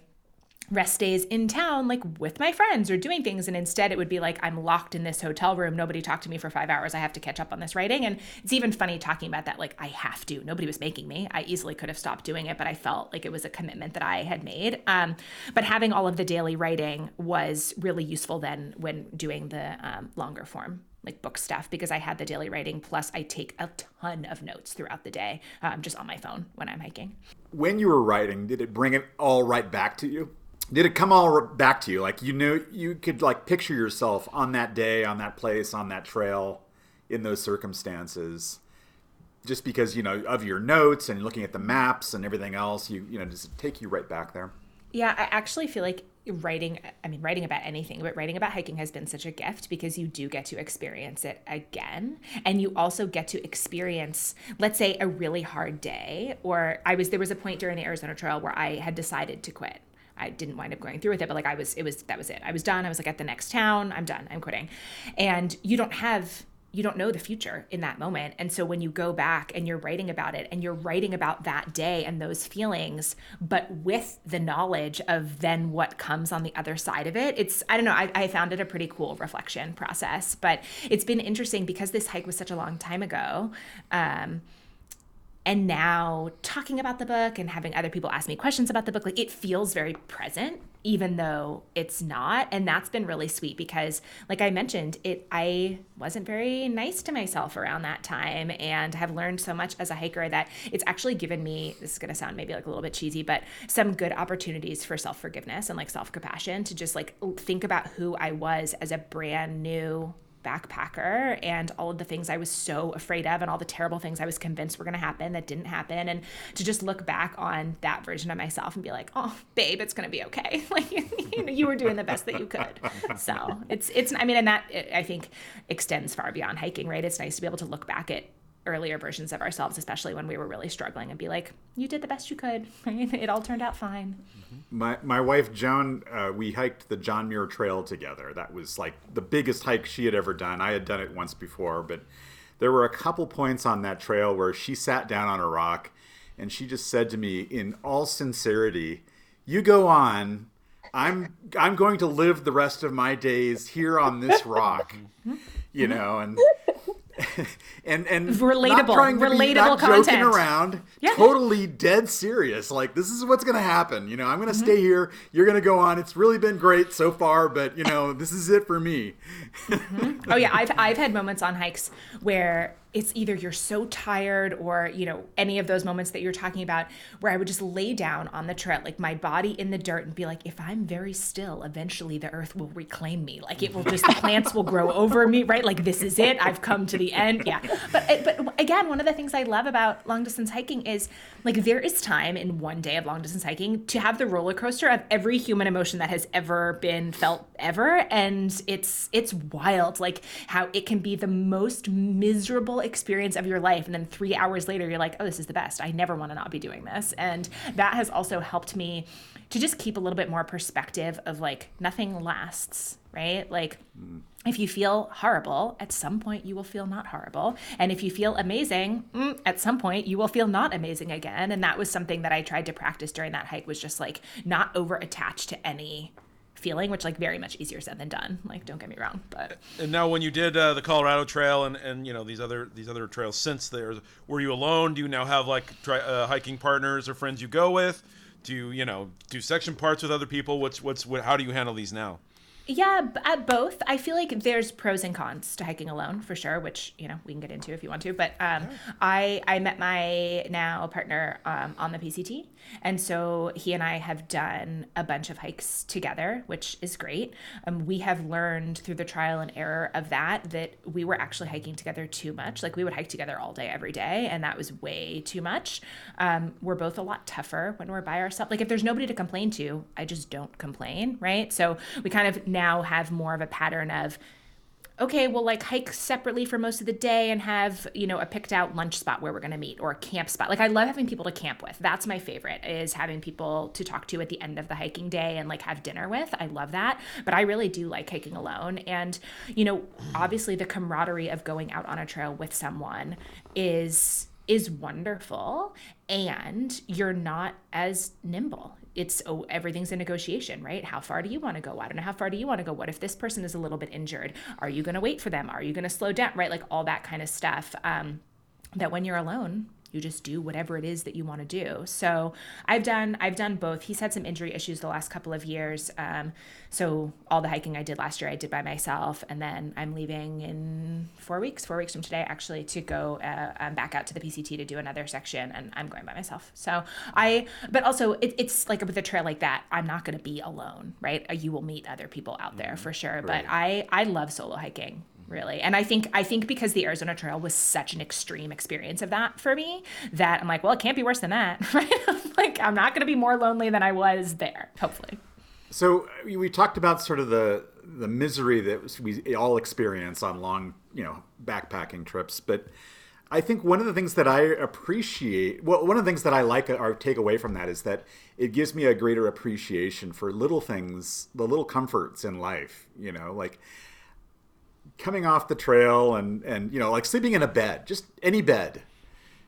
rest days in town like with my friends or doing things. And instead it would be like i'm locked in this hotel room. Nobody talked to me for five hours. I have to catch up on this writing. And it's even funny talking about that like i have to. Nobody was making me. I easily could have stopped doing it but i felt like it was a commitment that i had made. Um, but having all of the daily writing was really useful then when doing the um, longer form like book stuff because I had the daily writing. Plus, I take a ton of notes throughout the day, um, just on my phone when I'm hiking. when you were writing, did it bring it all right back to you? Did it come all back to you? Like you knew you could like picture yourself on that day, on that place, on that trail, in those circumstances. just because you know of your notes and looking at the maps and everything else, you you know just take you right back there. Yeah, I actually feel like writing, I mean, writing about anything, but writing about hiking has been such a gift because you do get to experience it again. And you also get to experience, let's say, a really hard day. Or I was, there was a point during the Arizona Trail where I had decided to quit. I didn't wind up going through with it, but like I was, it was, that was it. I was done. I was like at the next town, I'm done, I'm quitting. And you don't have, you don't know the future in that moment. And so when you go back and you're writing about it and you're writing about that day and those feelings, but with the knowledge of then what comes on the other side of it, it's, I don't know, I, I found it a pretty cool reflection process. But it's been interesting because this hike was such a long time ago. Um, and now talking about the book and having other people ask me questions about the book like it feels very present even though it's not. And that's been really sweet because like i mentioned it i wasn't very nice to myself around that time and have learned so much as a hiker that it's actually given me this is going to sound maybe like a little bit cheesy but some good opportunities for self-forgiveness and like self-compassion to just like think about who i was as a brand new backpacker and all of the things I was so afraid of and all the terrible things I was convinced were going to happen that didn't happen and to just look back on that version of myself and be like, "Oh, babe, it's going to be okay." like you know, you were doing the best that you could. So, it's it's I mean, and that I think extends far beyond hiking, right? It's nice to be able to look back at earlier versions of ourselves, especially when we were really struggling and be like, "You did the best you could." Right? It all turned out fine. My my wife Joan, uh, we hiked the John Muir Trail together. That was like the biggest hike she had ever done. I had done it once before, but there were a couple points on that trail where she sat down on a rock and she just said to me in all sincerity, "You go on. I'm I'm going to live the rest of my days here on this rock." you know, and and and not Relatable- trying to be, relatable not joking around, Yeah. totally dead serious. Like this is what's gonna happen. You know, I'm gonna Mm-hmm. stay here. You're gonna go on. It's really been great so far, but you know, this is it for me. Oh yeah, I've I've had moments on hikes where it's either you're so tired or you know any of those moments that you're talking about where I would just lay down on the trail like my body in the dirt and be like if I'm very still eventually the earth will reclaim me. Like it will just the plants will grow over me right? Like this is it. I've come to the end. Yeah. But eh, but again one of the things I love about long distance hiking is like there is time in one day of long distance hiking to have the roller coaster of every human emotion that has ever been felt ever. And it's it's wild like how it can be the most miserable experience of your life and then 3 hours later you're like oh this is the best I never want to not be doing this and that has also helped me to just keep a little bit more perspective of like nothing lasts right like if you feel horrible, at some point you will feel not horrible. And if you feel amazing, mm, at some point you will feel not amazing again. And that was something that I tried to practice during that hike was just like not over attached to any feeling, which like very much easier said than done. Like don't get me wrong, but And now, when you did uh, the Colorado Trail and, and you know these other these other trails since there, were you alone? Do you now have like tri- uh, hiking partners or friends you go with? Do you you know do section parts with other people? What's what's what, how do you handle these now? Yeah, b- at both. I feel like there's pros and cons to hiking alone for sure, which you know we can get into if you want to. But um, I I met my now partner um, on the PCT, and so he and I have done a bunch of hikes together, which is great. Um, we have learned through the trial and error of that that we were actually hiking together too much. Like we would hike together all day, every day, and that was way too much. Um, we're both a lot tougher when we're by ourselves. Like if there's nobody to complain to, I just don't complain, right? So we kind of now have more of a pattern of okay, we'll like hike separately for most of the day and have, you know, a picked out lunch spot where we're going to meet or a camp spot. Like I love having people to camp with. That's my favorite is having people to talk to at the end of the hiking day and like have dinner with. I love that. But I really do like hiking alone and, you know, obviously the camaraderie of going out on a trail with someone is is wonderful and you're not as nimble. It's oh, everything's a negotiation right? How far do you want to go? I don't know how far do you want to go? What if this person is a little bit injured? Are you going to wait for them? Are you going to slow down right? Like all that kind of stuff um, that when you're alone you just do whatever it is that you want to do. So i've done i've done both. He's had some injury issues the last couple of years um, so all the hiking i did last year i did by myself and then i'm leaving in four weeks four weeks from today actually to go uh, um, back out to the pct to do another section and i'm going by myself. So i but also it, it's like with a trail like that i'm not going to be alone right? You will meet other people out there for sure but i i love solo hiking really. And I think I think because the Arizona Trail was such an extreme experience of that for me, that I'm like, well, it can't be worse than that, right? like I'm not going to be more lonely than I was there, hopefully. So we we talked about sort of the the misery that we all experience on long, you know, backpacking trips, but I think one of the things that I appreciate, well, one of the things that I like or take away from that is that it gives me a greater appreciation for little things, the little comforts in life, you know, like coming off the trail and and you know, like sleeping in a bed, just any bed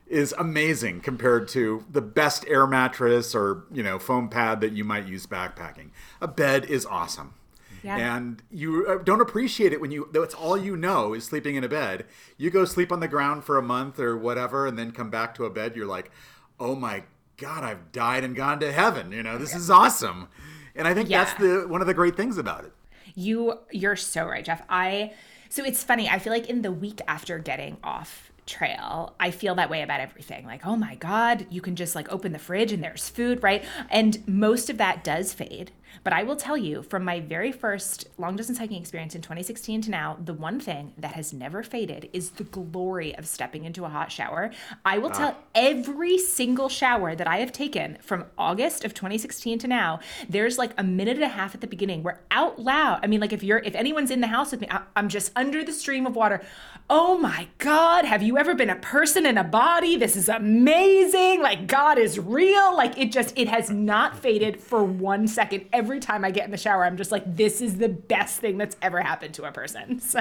is amazing compared to the best air mattress or you know foam pad that you might use backpacking. A bed is awesome. Yeah. And you uh, don't appreciate it when you that's all you know is sleeping in a bed. You go sleep on the ground for a month or whatever and then come back to a bed you're like, "Oh my god, I've died and gone to heaven." You know, this is awesome. And I think that's the one of the great things about it. You you're so right, Jeff. I so it's funny. I feel like in the week after getting off trail, I feel that way about everything. Like, oh my god, you can just like open the fridge and there's food, right? And most of that does fade. But I will tell you from my very first long distance hiking experience in 2016 to now, the one thing that has never faded is the glory of stepping into a hot shower. I will ah. tell every single shower that I have taken from August of 2016 to now, there's like a minute and a half at the beginning where out loud, I mean, like if you're, if anyone's in the house with me, I- I'm just under the stream of water. Oh my God, have you ever been a person in a body? This is amazing. Like God is real. Like it just, it has not faded for one second. Every time I get in the shower, I'm just like, this is the best thing that's ever happened to a person. So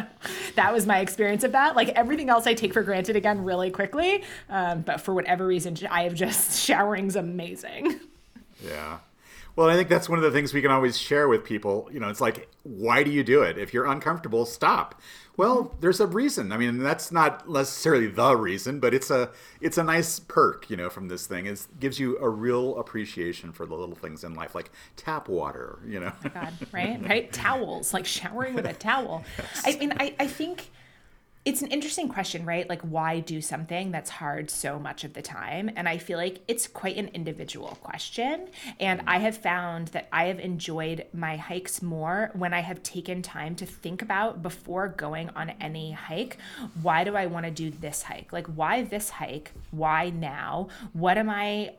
that was my experience of that. Like everything else I take for granted again really quickly. Um, but for whatever reason, I have just, showering's amazing. Yeah. Well, I think that's one of the things we can always share with people. You know, it's like, why do you do it? If you're uncomfortable, stop. Well, there's a reason. I mean, that's not necessarily the reason, but it's a it's a nice perk, you know, from this thing. It gives you a real appreciation for the little things in life, like tap water. You know, oh God, right? Right? Towels, like showering with a towel. I mean, I, I think it's an interesting question, right? Like, why do something that's hard so much of the time? And I feel like it's quite an individual question. And I have found that I have enjoyed my hikes more when I have taken time to think about before going on any hike why do I want to do this hike? Like, why this hike? Why now? What am I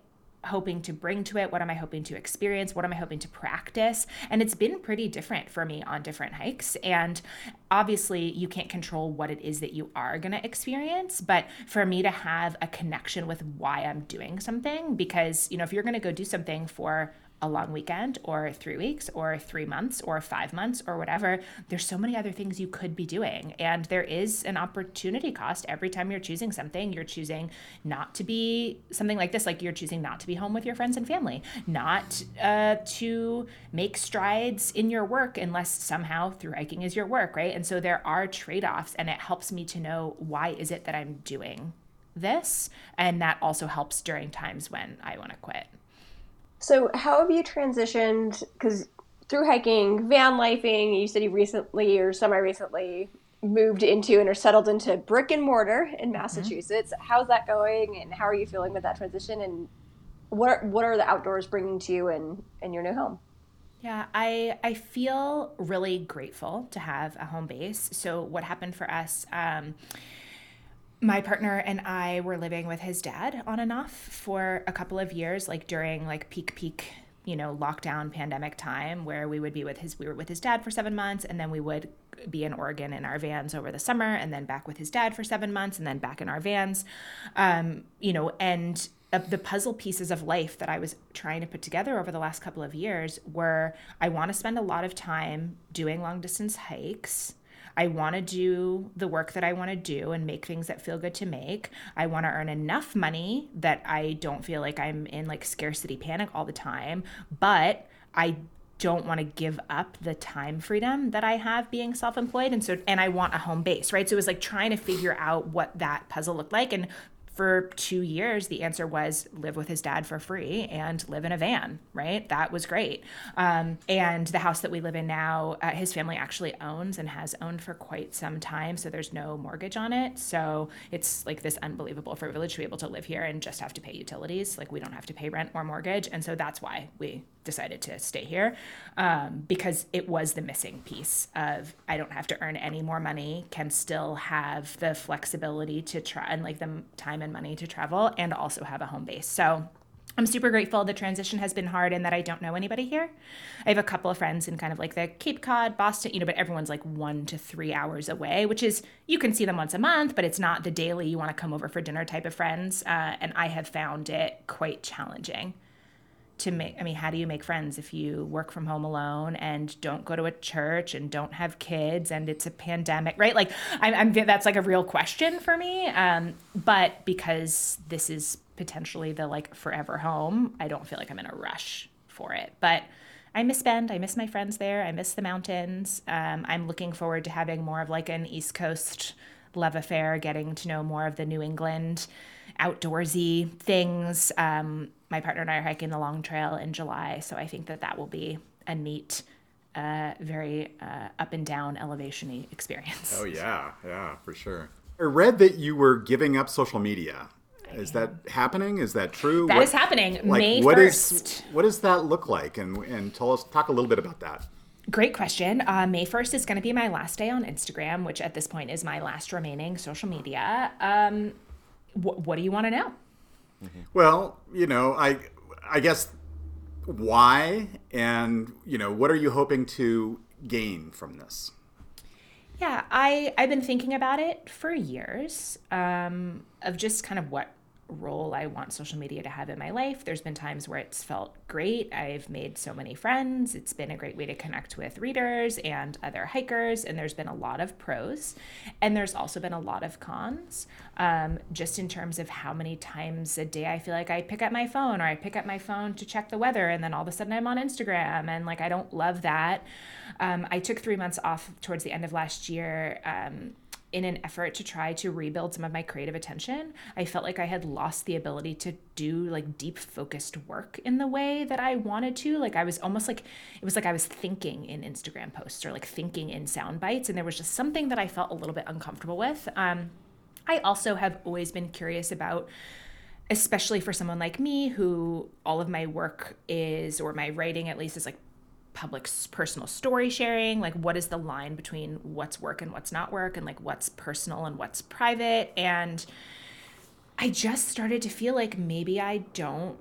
hoping to bring to it? What am I hoping to experience? What am I hoping to practice? And it's been pretty different for me on different hikes. And obviously, you can't control what it is that you are going to experience. But for me to have a connection with why I'm doing something, because, you know, if you're going to go do something for a long weekend or three weeks or three months or five months or whatever, there's so many other things you could be doing. And there is an opportunity cost every time you're choosing something. You're choosing not to be something like this, like you're choosing not to be home with your friends and family, not uh, to make strides in your work unless somehow through hiking is your work, right? And so there are trade offs, and it helps me to know why is it that I'm doing this. And that also helps during times when I want to quit. So, how have you transitioned? Because through hiking, van lifing, you said you recently or semi recently moved into and are settled into brick and mortar in Massachusetts. How's that going, and how are you feeling with that transition? And what are, what are the outdoors bringing to you in, in your new home? Yeah, I I feel really grateful to have a home base. So what happened for us? Um, my partner and I were living with his dad on and off for a couple of years, like during like peak peak, you know, lockdown pandemic time, where we would be with his we were with his dad for seven months, and then we would be in Oregon in our vans over the summer, and then back with his dad for seven months, and then back in our vans, um, you know, and the puzzle pieces of life that I was trying to put together over the last couple of years were I want to spend a lot of time doing long distance hikes. I want to do the work that I want to do and make things that feel good to make. I want to earn enough money that I don't feel like I'm in like scarcity panic all the time, but I don't want to give up the time freedom that I have being self-employed and so and I want a home base, right? So it was like trying to figure out what that puzzle looked like and for two years, the answer was live with his dad for free and live in a van, right? That was great. Um, and the house that we live in now, uh, his family actually owns and has owned for quite some time. So there's no mortgage on it. So it's like this unbelievable privilege to be able to live here and just have to pay utilities. Like we don't have to pay rent or mortgage. And so that's why we decided to stay here um, because it was the missing piece of I don't have to earn any more money, can still have the flexibility to try and like the time and money to travel and also have a home base. So I'm super grateful. The transition has been hard and that I don't know anybody here. I have a couple of friends in kind of like the Cape Cod, Boston, you know, but everyone's like one to three hours away, which is you can see them once a month, but it's not the daily you want to come over for dinner type of friends. Uh, and I have found it quite challenging to make i mean how do you make friends if you work from home alone and don't go to a church and don't have kids and it's a pandemic right like i'm, I'm that's like a real question for me um, but because this is potentially the like forever home i don't feel like i'm in a rush for it but I miss Bend. I miss my friends there. I miss the mountains. Um, I'm looking forward to having more of like an East Coast love affair, getting to know more of the New England outdoorsy things. Um, my partner and I are hiking the Long Trail in July, so I think that that will be a neat, uh, very uh, up and down elevation experience. Oh yeah, yeah, for sure. I read that you were giving up social media. Is that happening? Is that true? That What- is happening like, May what is- 1st. what does that look like? And and tell us, talk a little bit about that. Great question. Uh, May 1st is going to be my last day on Instagram, which at this point is my last remaining social media. Um, wh- what do you want to know? Well, you know, I I guess why and you know what are you hoping to gain from this? Yeah, I I've been thinking about it for years um, of just kind of what role I want social media to have in my life. There's been times where it's felt great. I've made so many friends. It's been a great way to connect with readers and other hikers, and there's been a lot of pros, and there's also been a lot of cons. Um, just in terms of how many times a day I feel like I pick up my phone or I pick up my phone to check the weather, and then all of a sudden I'm on Instagram, and like I don't love that. Um, I took three months off towards the end of last year. Um, in an effort to try to rebuild some of my creative attention, I felt like I had lost the ability to do like deep focused work in the way that I wanted to. Like I was almost like it was like I was thinking in Instagram posts or like thinking in sound bites, and there was just something that I felt a little bit uncomfortable with. Um, I also have always been curious about especially for someone like me who all of my work is or my writing at least is like public personal story sharing like what is the line between what's work and what's not work and like what's personal and what's private? And i just started to feel like maybe i don't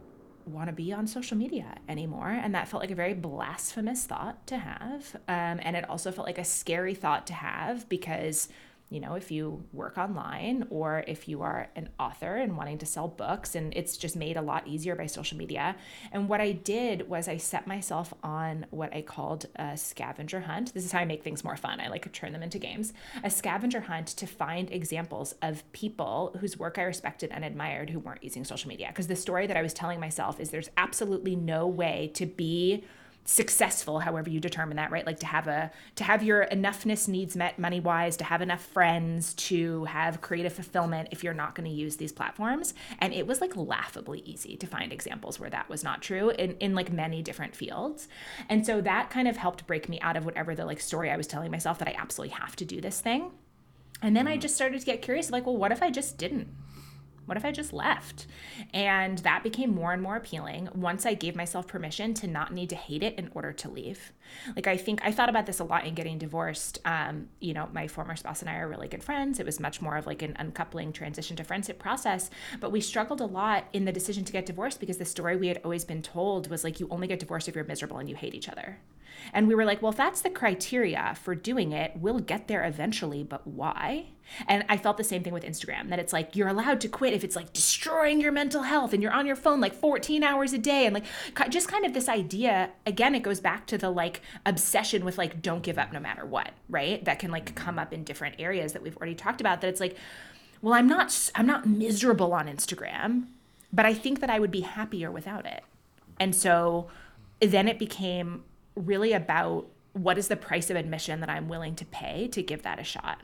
want to be on social media anymore and that felt like a very blasphemous thought to have um, and it also felt like a scary thought to have because you know, if you work online or if you are an author and wanting to sell books, and it's just made a lot easier by social media. And what I did was I set myself on what I called a scavenger hunt. This is how I make things more fun. I like to turn them into games. A scavenger hunt to find examples of people whose work I respected and admired who weren't using social media. Because the story that I was telling myself is there's absolutely no way to be successful however you determine that right? Like to have a to have your enoughness needs met money wise to have enough friends to have creative fulfillment if you're not going to use these platforms. And it was like laughably easy to find examples where that was not true in in like many different fields. And so that kind of helped break me out of whatever the like story i was telling myself that i absolutely have to do this thing. And then i mm. just started to get curious like well what if i just didn't what if I just left? And that became more and more appealing once I gave myself permission to not need to hate it in order to leave. Like, I think I thought about this a lot in getting divorced. Um, you know, my former spouse and I are really good friends. It was much more of like an uncoupling transition to friendship process. But we struggled a lot in the decision to get divorced because the story we had always been told was like, you only get divorced if you're miserable and you hate each other. And we were like, well, if that's the criteria for doing it, we'll get there eventually, but why? And I felt the same thing with Instagram that it's like you're allowed to quit if it's like destroying your mental health and you're on your phone like 14 hours a day. And like just kind of this idea, again, it goes back to the like obsession with like don't give up no matter what, right? That can like come up in different areas that we've already talked about that it's like, well, I'm not I'm not miserable on Instagram, but I think that I would be happier without it. And so then it became really about what is the price of admission that I'm willing to pay to give that a shot.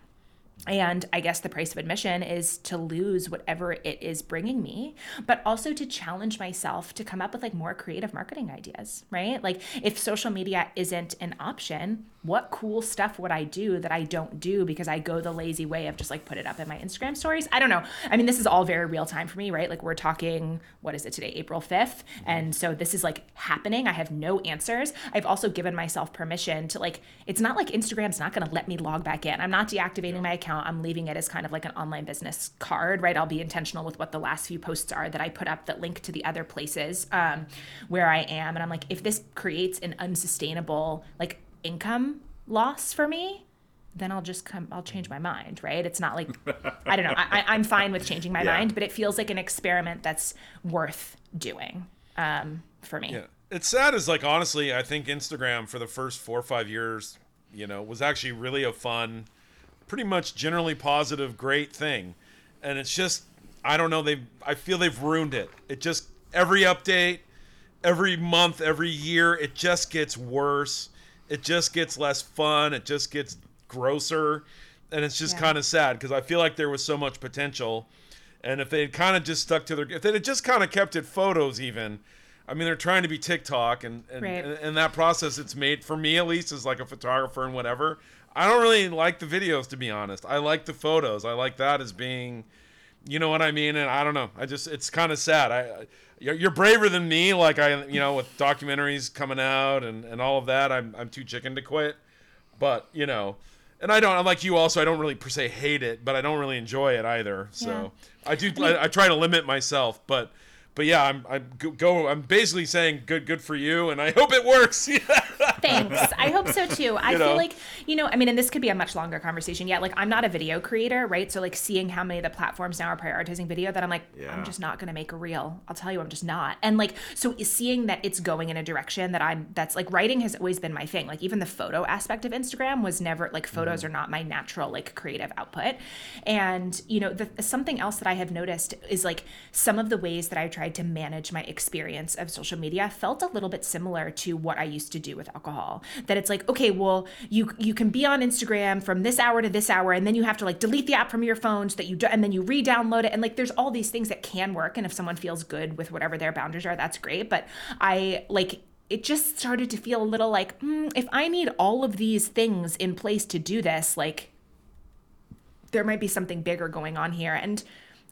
and I guess the price of admission is to lose whatever it is bringing me, but also to challenge myself to come up with like more creative marketing ideas, right? Like if social media isn't an option, what cool stuff would I do that I don't do because I go the lazy way of just like put it up in my Instagram stories? I don't know. I mean, this is all very real time for me, right? Like we're talking, what is it today, April 5th? And so this is like happening. I have no answers. I've also given myself permission to like, it's not like Instagram's not going to let me log back in. I'm not deactivating my account. I'm leaving it as kind of like an online business card, right? I'll be intentional with what the last few posts are that I put up that link to the other places um, where I am. And I'm like, if this creates an unsustainable like income loss for me, then I'll just come, I'll change my mind, right? It's not like, I don't know, I, I'm fine with changing my Yeah. mind, but it feels like an experiment that's worth doing um, for me. Yeah. It's sad is like honestly, I think Instagram for the first four or five years, you know, was actually really a fun, pretty much generally positive, great thing. And it's just I don't know, they've I feel they've ruined it. It just every update, every month, every year, it just gets worse. It just gets less fun. It just gets grosser. And it's just Yeah. kind of sad because I feel like there was so much potential. And if they had kind of just stuck to their, if they had just kind of kept it photos, even, I mean, they're trying to be TikTok, and and, Right. and and that process it's made for me at least as like a photographer and whatever. I don't really like the videos to be honest. I like the photos. I like that as being, you know what I mean. And I don't know. I just it's kind of sad. I I- you're, you're braver than me. Like I you know with documentaries coming out and and all of that. I'm I'm too chicken to quit. But you know. And I don't. I'm like you. Also, I don't really per se hate it, but I don't really enjoy it either. So I do. I, I try to limit myself, but but yeah, I'm I'm go- go. I'm basically saying good good for you, and I hope it works. Thanks. I hope so too. I You feel know? like, you know, I mean, and this could be a much longer conversation. Yeah, like I'm not a video creator, right? So like seeing how many of the platforms now are prioritizing video that I'm like, Yeah. I'm just not gonna make a reel. I'll tell you, I'm just not. And like, so seeing that it's going in a direction that I'm that's like writing has always been my thing. Like even the photo aspect of Instagram was never like photos mm-hmm. are not my natural like creative output. And you know, the something else that I have noticed is like some of the ways that I tried to manage my experience of social media felt a little bit similar to what I used to do with alcohol. That it's like, okay, well, you you can be on Instagram from this hour to this hour, and then you have to like delete the app from your phone so that you do, and then you re-download it, and like there's all these things that can work, and if someone feels good with whatever their boundaries are, that's great. But I like it just started to feel a little like mm, if I need all of these things in place to do this, like there might be something bigger going on here and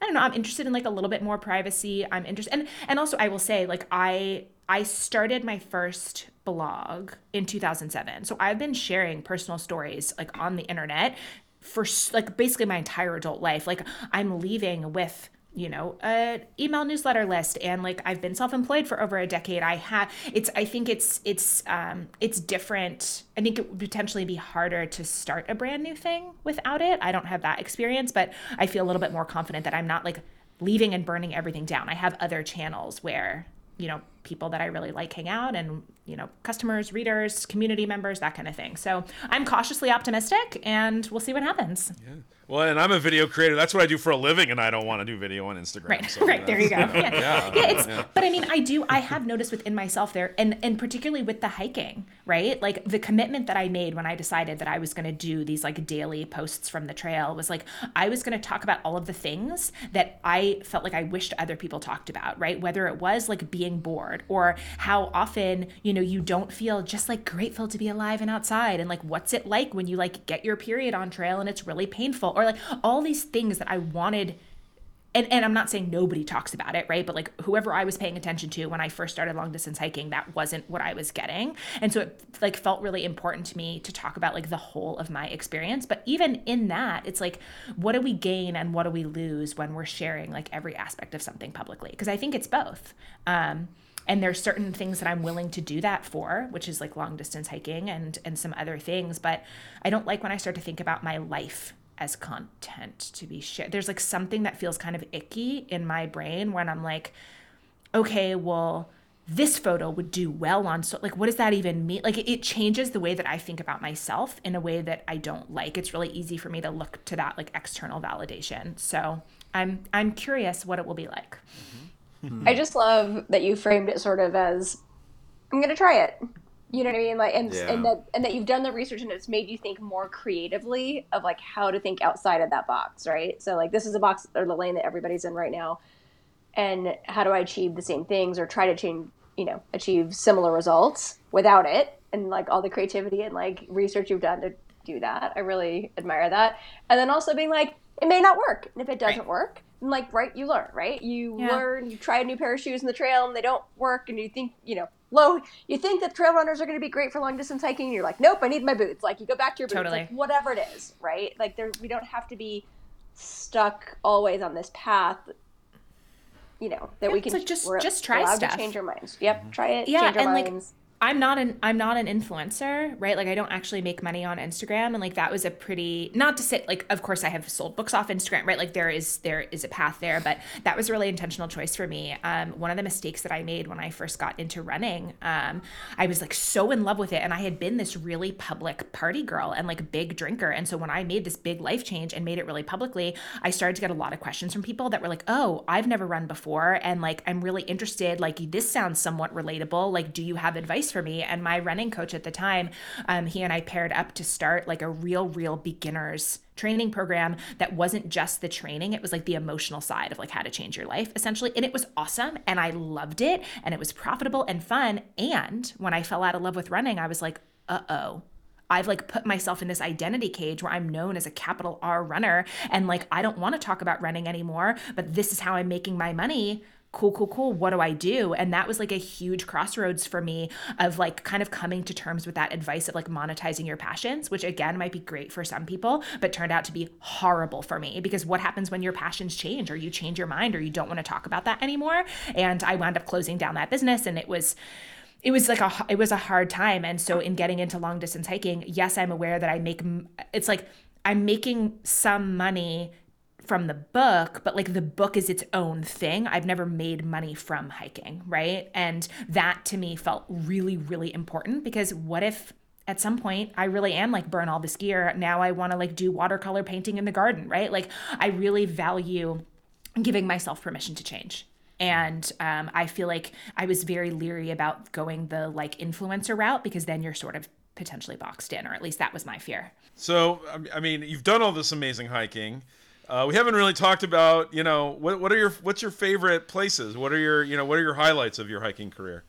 i don't know i'm interested in like a little bit more privacy i'm interested and and also i will say like i i started my first blog in 2007 so i've been sharing personal stories like on the internet for like basically my entire adult life. Like i'm leaving with you know a email newsletter list and like i've been self-employed for over a decade. I have it's i think it's it's um it's different. I think it would potentially be harder to start a brand new thing without it. I don't have that experience but i feel a little bit more confident that i'm not like leaving and burning everything down. I have other channels where you know people that i really like hang out and you know customers readers community members that kind of thing. So i'm cautiously optimistic and we'll see what happens well, and I'm a video creator. That's what I do for a living, and I don't want to do video on Instagram. Right, so right. There you go. that's- Yeah, yeah. it's. But I mean, I do. I have noticed within myself there, and and particularly with the hiking, right? Like the commitment that I made when I decided that I was going to do these like daily posts from the trail was like I was going to talk about all of the things that I felt like I wished other people talked about, right? Whether it was like being bored or how often you know you don't feel just like grateful to be alive and outside, and like what's it like when you like get your period on trail and it's really painful, or like all these things that I wanted and, and I'm not saying nobody talks about it, right? But like whoever I was paying attention to when I first started long distance hiking, that wasn't what I was getting. And so it like felt really important to me to talk about like the whole of my experience. But even in that, it's like, what do we gain and what do we lose when we're sharing like every aspect of something publicly? Because I think it's both. Um, and there's certain things that I'm willing to do that for, which is like long distance hiking and and some other things. But I don't like when I start to think about my life as content to be shared. There's like something that feels kind of icky in my brain when I'm like, okay, well, this photo would do well on so like what does that even mean like it, it changes the way that i think about myself in a way that i don't like it's really easy for me to look to that like external validation so i'm i'm curious what it will be like mm-hmm. I just love that you framed it sort of as I'm going to try it. You know what I mean? Like, and Yeah. and that and that you've done the research and it's made you think more creatively of like how to think outside of that box, right? So like this is a box or the lane that everybody's in right now, and how do I achieve the same things or try to change, you know, achieve similar results without it, and like all the creativity and like research you've done to do that. I really admire that, and then also being like, it may not work, and if it doesn't work. Like right, you learn, right? You Yeah. learn. You try a new pair of shoes in the trail, and they don't work, and you think, you know, low. You think that trail runners are going to be great for long distance hiking. And you're like, nope, I need my boots. Like you go back to your boots, Totally. like, whatever it is, right? Like there, we don't have to be stuck always on this path. You know that we can like just- we're just try stuff. to change our minds. Yep, mm-hmm. try it. Yeah, change our and, like, minds. I'm not an I'm not an influencer, right? Like I don't actually make money on Instagram and like that was a pretty not to say like of course I have sold books off Instagram, right? Like there is there is a path there, but that was a really intentional choice for me. Um one of the mistakes that I made when I first got into running, um I was like so in love with it and I had been this really public party girl and like big drinker. And so when I made this big life change and made it really publicly, I started to get a lot of questions from people that were like, "Oh, I've never run before and like I'm really interested. Like this sounds somewhat relatable. Like do you have advice for me?" And my running coach at the time, um, he and I paired up to start like a real, real beginners training program that wasn't just the training it was like the emotional side of like how to change your life essentially and it was awesome and i loved it and it was profitable and fun and when i fell out of love with running i was like uh-oh I've like put myself in this identity cage where I'm known as a capital R runner and like I don't want to talk about running anymore, but this is how I'm making my money. Cool, cool, cool. What do I do? And that was like a huge crossroads for me of like kind of coming to terms with that advice of like monetizing your passions, which again might be great for some people, but turned out to be horrible for me because what happens when your passions change or you change your mind or you don't want to talk about that anymore? And I wound up closing down that business and it was it was like a it was a hard time and so in getting into long distance hiking yes i'm aware that i make it's like i'm making some money from the book but like the book is its own thing i've never made money from hiking right and that to me felt really really important because what if at some point I really am like burn all this gear. Now I want to like do watercolor painting in the garden, right? Like I really value giving myself permission to change. And um, I feel like I was very leery about going the like influencer route because then you're sort of potentially boxed in, or at least that was my fear. So, I- I mean, you've done all this amazing hiking. Uh, we haven't really talked about, you know, what, what are your what's your favorite places? What are your, you know, what are your highlights of your hiking career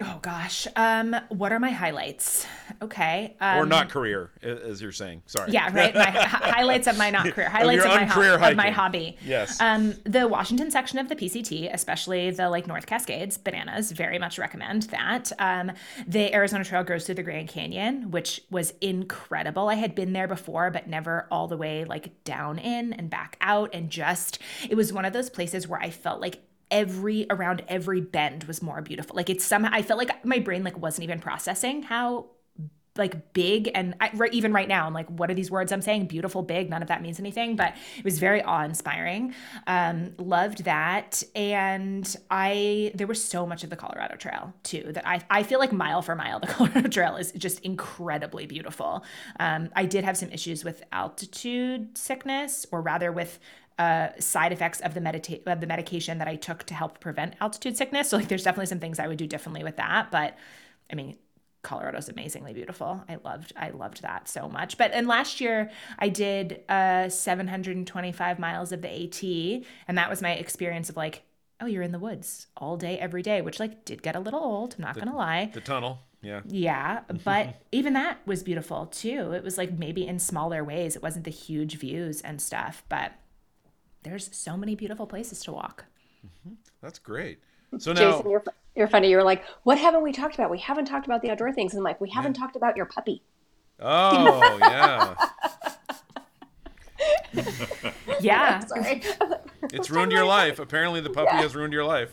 Oh gosh, um, what are my highlights? Okay, um, or not career, as you're saying? Sorry. Yeah, right. My hi- highlights of my not career, highlights your of, my, ho- of my hobby. Yes. Um, the Washington section of the PCT, especially the like North Cascades, bananas, very much recommend that. Um, the Arizona Trail goes through the Grand Canyon, which was incredible. I had been there before, but never all the way like down in and back out, and just it was one of those places where I felt like every around every bend was more beautiful. Like it's somehow I felt like my brain like wasn't even processing how like big and I, right, even right now i'm like what are these words i'm saying? Beautiful big none of that means anything but it was very awe-inspiring. Um, loved that. And i there was so much of the colorado trail too that i, I feel like mile for mile the colorado trail is just incredibly beautiful. Um, i did have some issues with altitude sickness or rather with uh, side effects of the medita- of the medication that I took to help prevent altitude sickness. So like, there's definitely some things I would do differently with that. But I mean, Colorado's amazingly beautiful. I loved I loved that so much. But and last year I did uh 725 miles of the AT and that was my experience of like oh you're in the woods all day every day which like did get a little old, I'm not going to lie. The tunnel. Yeah. Yeah, but even that was beautiful too. It was like maybe in smaller ways. It wasn't the huge views and stuff, but there's so many beautiful places to walk. Mm-hmm. That's great. So now, Jason, you're, you're funny. You're like, what haven't we talked about? We haven't talked about the outdoor things. And I'm like, we haven't talked about your puppy. oh yeah, Yeah. Sorry. it's ruined your life. Apparently, the puppy has ruined your life.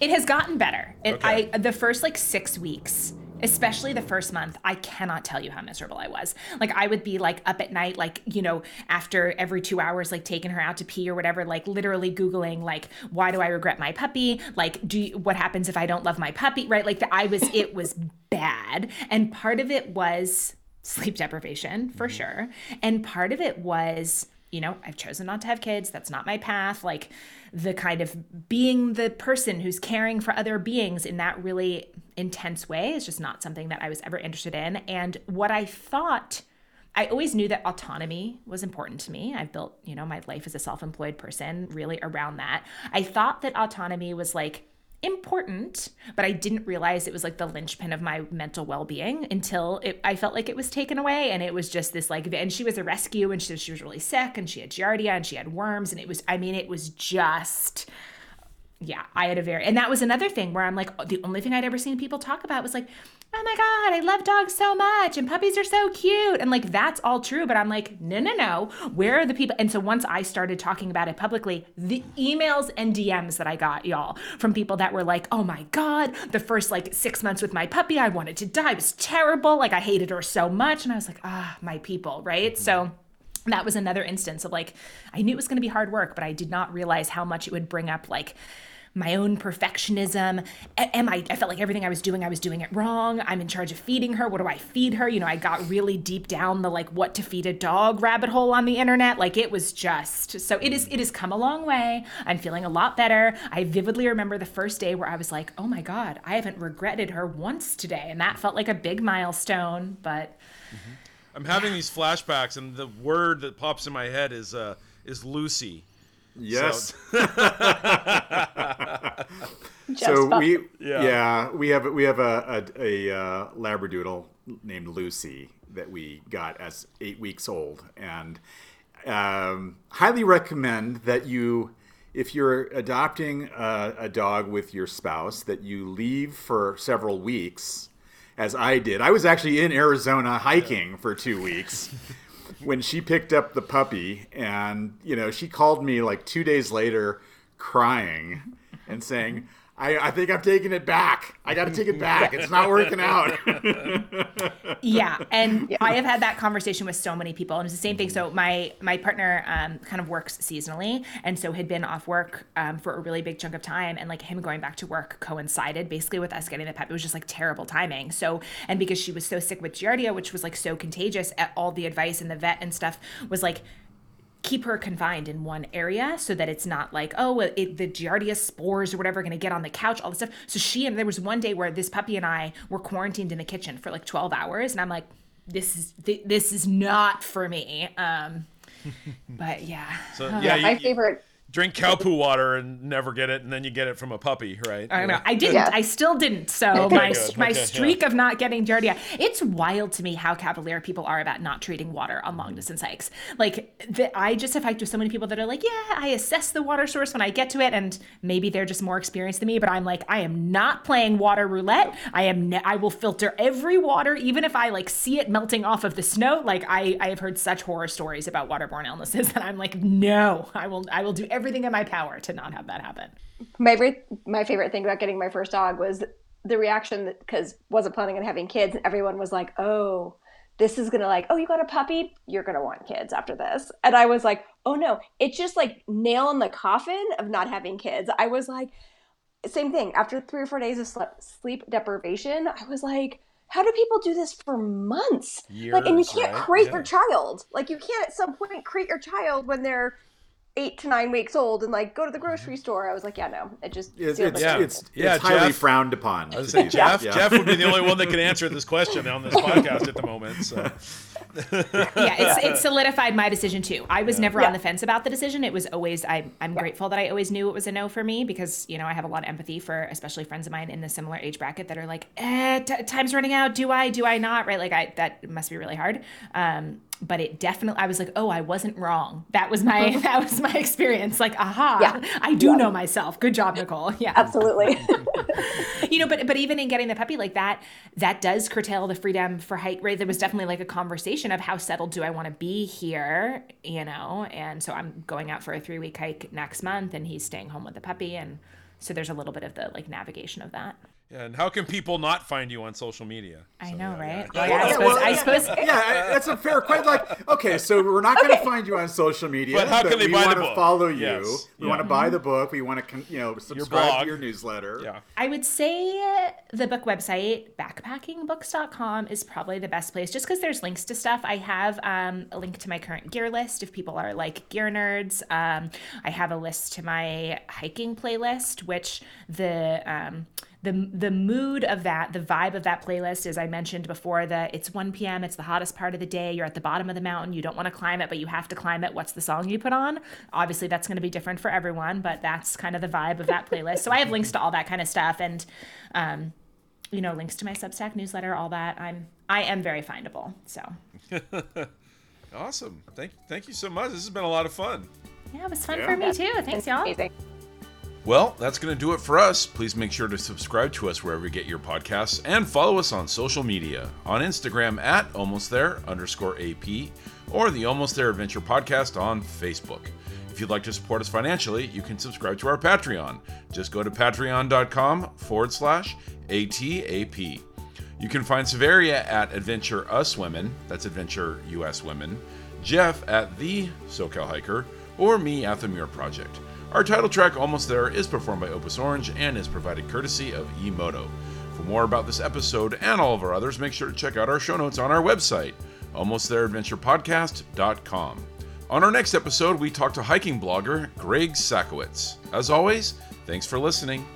It has gotten better. It, Okay. I the first like six weeks, especially the first month, I cannot tell you how miserable I was. Like I would be like up at night, like you know, after every two hours, like taking her out to pee or whatever, like literally googling like, why do I regret my puppy? Like, do you, what happens if I don't love my puppy? Right? Like the, I was, it was bad, and part of it was sleep deprivation for mm-hmm. sure, and part of it was you know, I've chosen not to have kids. That's not my path. Like the kind of being the person who's caring for other beings in that really intense way is just not something that I was ever interested in. And what I thought, I always knew that autonomy was important to me. I've built, you know, my life as a self employed person really around that. I thought that autonomy was like, important, but I didn't realize it was like the linchpin of my mental well being until it, I felt like it was taken away. And it was just this like, and she was a rescue and she, she was really sick and she had giardia and she had worms. And it was, I mean, it was just, yeah, I had a very, and that was another thing where I'm like, the only thing I'd ever seen people talk about was like, oh my God, I love dogs so much and puppies are so cute. And like, that's all true. But I'm like, no, no, no. Where are the people? And so once I started talking about it publicly, the emails and DMs that I got, y'all, from people that were like, oh my God, the first like six months with my puppy, I wanted to die. It was terrible. Like, I hated her so much. And I was like, ah, my people, right? So, that was another instance of like i knew it was going to be hard work but i did not realize how much it would bring up like my own perfectionism. A- am i i felt like everything i was doing i was doing it wrong. I'm in charge of feeding her. What do i feed her? You know i got really deep down the like what to feed a dog rabbit hole on the internet. Like it was just so it is it has come a long way. I'm feeling a lot better. I vividly remember the first day where i was like oh my god i haven't regretted her once today. And that felt like a big milestone but I'm having these flashbacks, and the word that pops in my head is uh, is Lucy. Yes. Just so we Yeah. yeah. we have we have a a, a uh, labradoodle named Lucy that we got as eight weeks old and um, highly recommend that you if you're adopting a, a dog with your spouse that you leave for several weeks as I did I was actually in Arizona hiking for two weeks when she picked up the puppy and you know she called me like two days later crying and saying I, I think I'm taking it back. I got to take it back. It's not working out. yeah and i have had that conversation with so many people and it's the same thing so my my partner um, kind of works seasonally and so had been off work um, for a really big chunk of time and like him going back to work coincided basically with us getting the pet it was just like terrible timing so and because she was so sick with giardia which was like so contagious at all the advice and the vet and stuff was like keep her confined in one area so that it's not like oh well, it, the giardia spores or whatever are going to get on the couch all this stuff so she and there was one day where this puppy and i were quarantined in the kitchen for like 12 hours and i'm like this is th- this is not for me um but yeah So Yeah, yeah, you, my you favorite. Drink cow poo water and never get it, and then you get it from a puppy, right? I don't know. I didn't. Yeah. I still didn't. So my good. my Okay, yeah. streak of not getting giardia. It's wild to me how cavalier people are about not treating water on long distance hikes. Like the, I just have hiked with so many people that are like, yeah, I assess the water source when I get to it, and maybe they're just more experienced than me. But I'm like, I am not playing water roulette. I am. Ne- I will filter every water, even if I like see it melting off of the snow. Like I I have heard such horror stories about waterborne illnesses that I'm like, no, I will I will do everything in my power to not have that happen. My favorite, my favorite thing about getting my first dog was the reaction because wasn't planning on having kids, and everyone was like, "Oh, this is gonna like, oh, you got a puppy, you're gonna want kids after this," and I was like, "Oh no, it's just like nail in the coffin of not having kids." I was like, same thing. After three or four days of sleep, sleep deprivation, I was like. How do people do this for months? like, and you can't right? create Yeah. your child. Like, you can't at some point create your child when they're eight to nine weeks old and like go to the grocery store. I was like, yeah, no, it just It's, it's, my Yeah. fate. it's, Yeah, it's highly Jeff. frowned upon. I was saying, Jeff, Yeah. Jeff would be the only one that can answer this question on this podcast at the moment. So yeah, it's it solidified my decision too. I was never Yeah. on the fence about the decision. It was always I I'm grateful that I always knew it was a no for me because you know I have a lot of empathy for especially friends of mine in the similar age bracket that are like, eh, t- time's running out. Do I? Do I not? Right? Like I that must be really hard. Um, but it definitely I was like, oh, I wasn't wrong. That was my that was my experience. Like, aha, Yeah. I do know myself. Good job, Nicole. Yeah Absolutely. you know but but even in getting the puppy like that that does curtail the freedom for hike right there was definitely like a conversation of how settled do i want to be here you know and so i'm going out for a three week hike next month and he's staying home with the puppy and so there's a little bit of the like navigation of that And how can people not find you on social media? I So, know, yeah, right? yeah. Well, yeah, I suppose. well, I yeah. suppose yeah, that's a fair question. Like, okay, so we're not going to find you on social media, But how can they we buy the want to book? follow you. Yes, We yeah. want to buy the book. We want to, you know, subscribe blog. to your newsletter. Yeah. I would say the book website, backpackingbooks.com, is probably the best place just because there's links to stuff. I have um, a link to my current gear list if people are like gear nerds. Um, I have a list to my hiking playlist, which the. Um, the, the mood of that, the vibe of that playlist, as I mentioned before, that it's 1 p.m., it's the hottest part of the day, you're at the bottom of the mountain, you don't want to climb it, but you have to climb it. What's the song you put on? Obviously, that's going to be different for everyone, but that's kind of the vibe of that playlist. So I have links to all that kind of stuff and, um, you know, links to my Substack newsletter, all that. I'm I am very findable. So Awesome. Thank thank you so much. This has been a lot of fun. yeah, it was fun Yeah. for me too. Thanks, y'all. Amazing. Well, that's going to do it for us. Please make sure to subscribe to us wherever you get your podcasts and follow us on social media on Instagram at almost there underscore AP or the Almost There Adventure podcast on Facebook. If you'd like to support us financially, you can subscribe to our Patreon. Just go to patreon.com forward slash ATAP. You can find Saveria at Adventure Us Women, that's Adventure US Women, Jeff at The SoCal Hiker, or me at The Muir Project. Our title track, Almost There, is performed by Opus Orange and is provided courtesy of eMoto. For more about this episode and all of our others, make sure to check out our show notes on our website, almostthereadventurepodcast.com. On our next episode, we talk to hiking blogger Greg Sakowitz. As always, thanks for listening.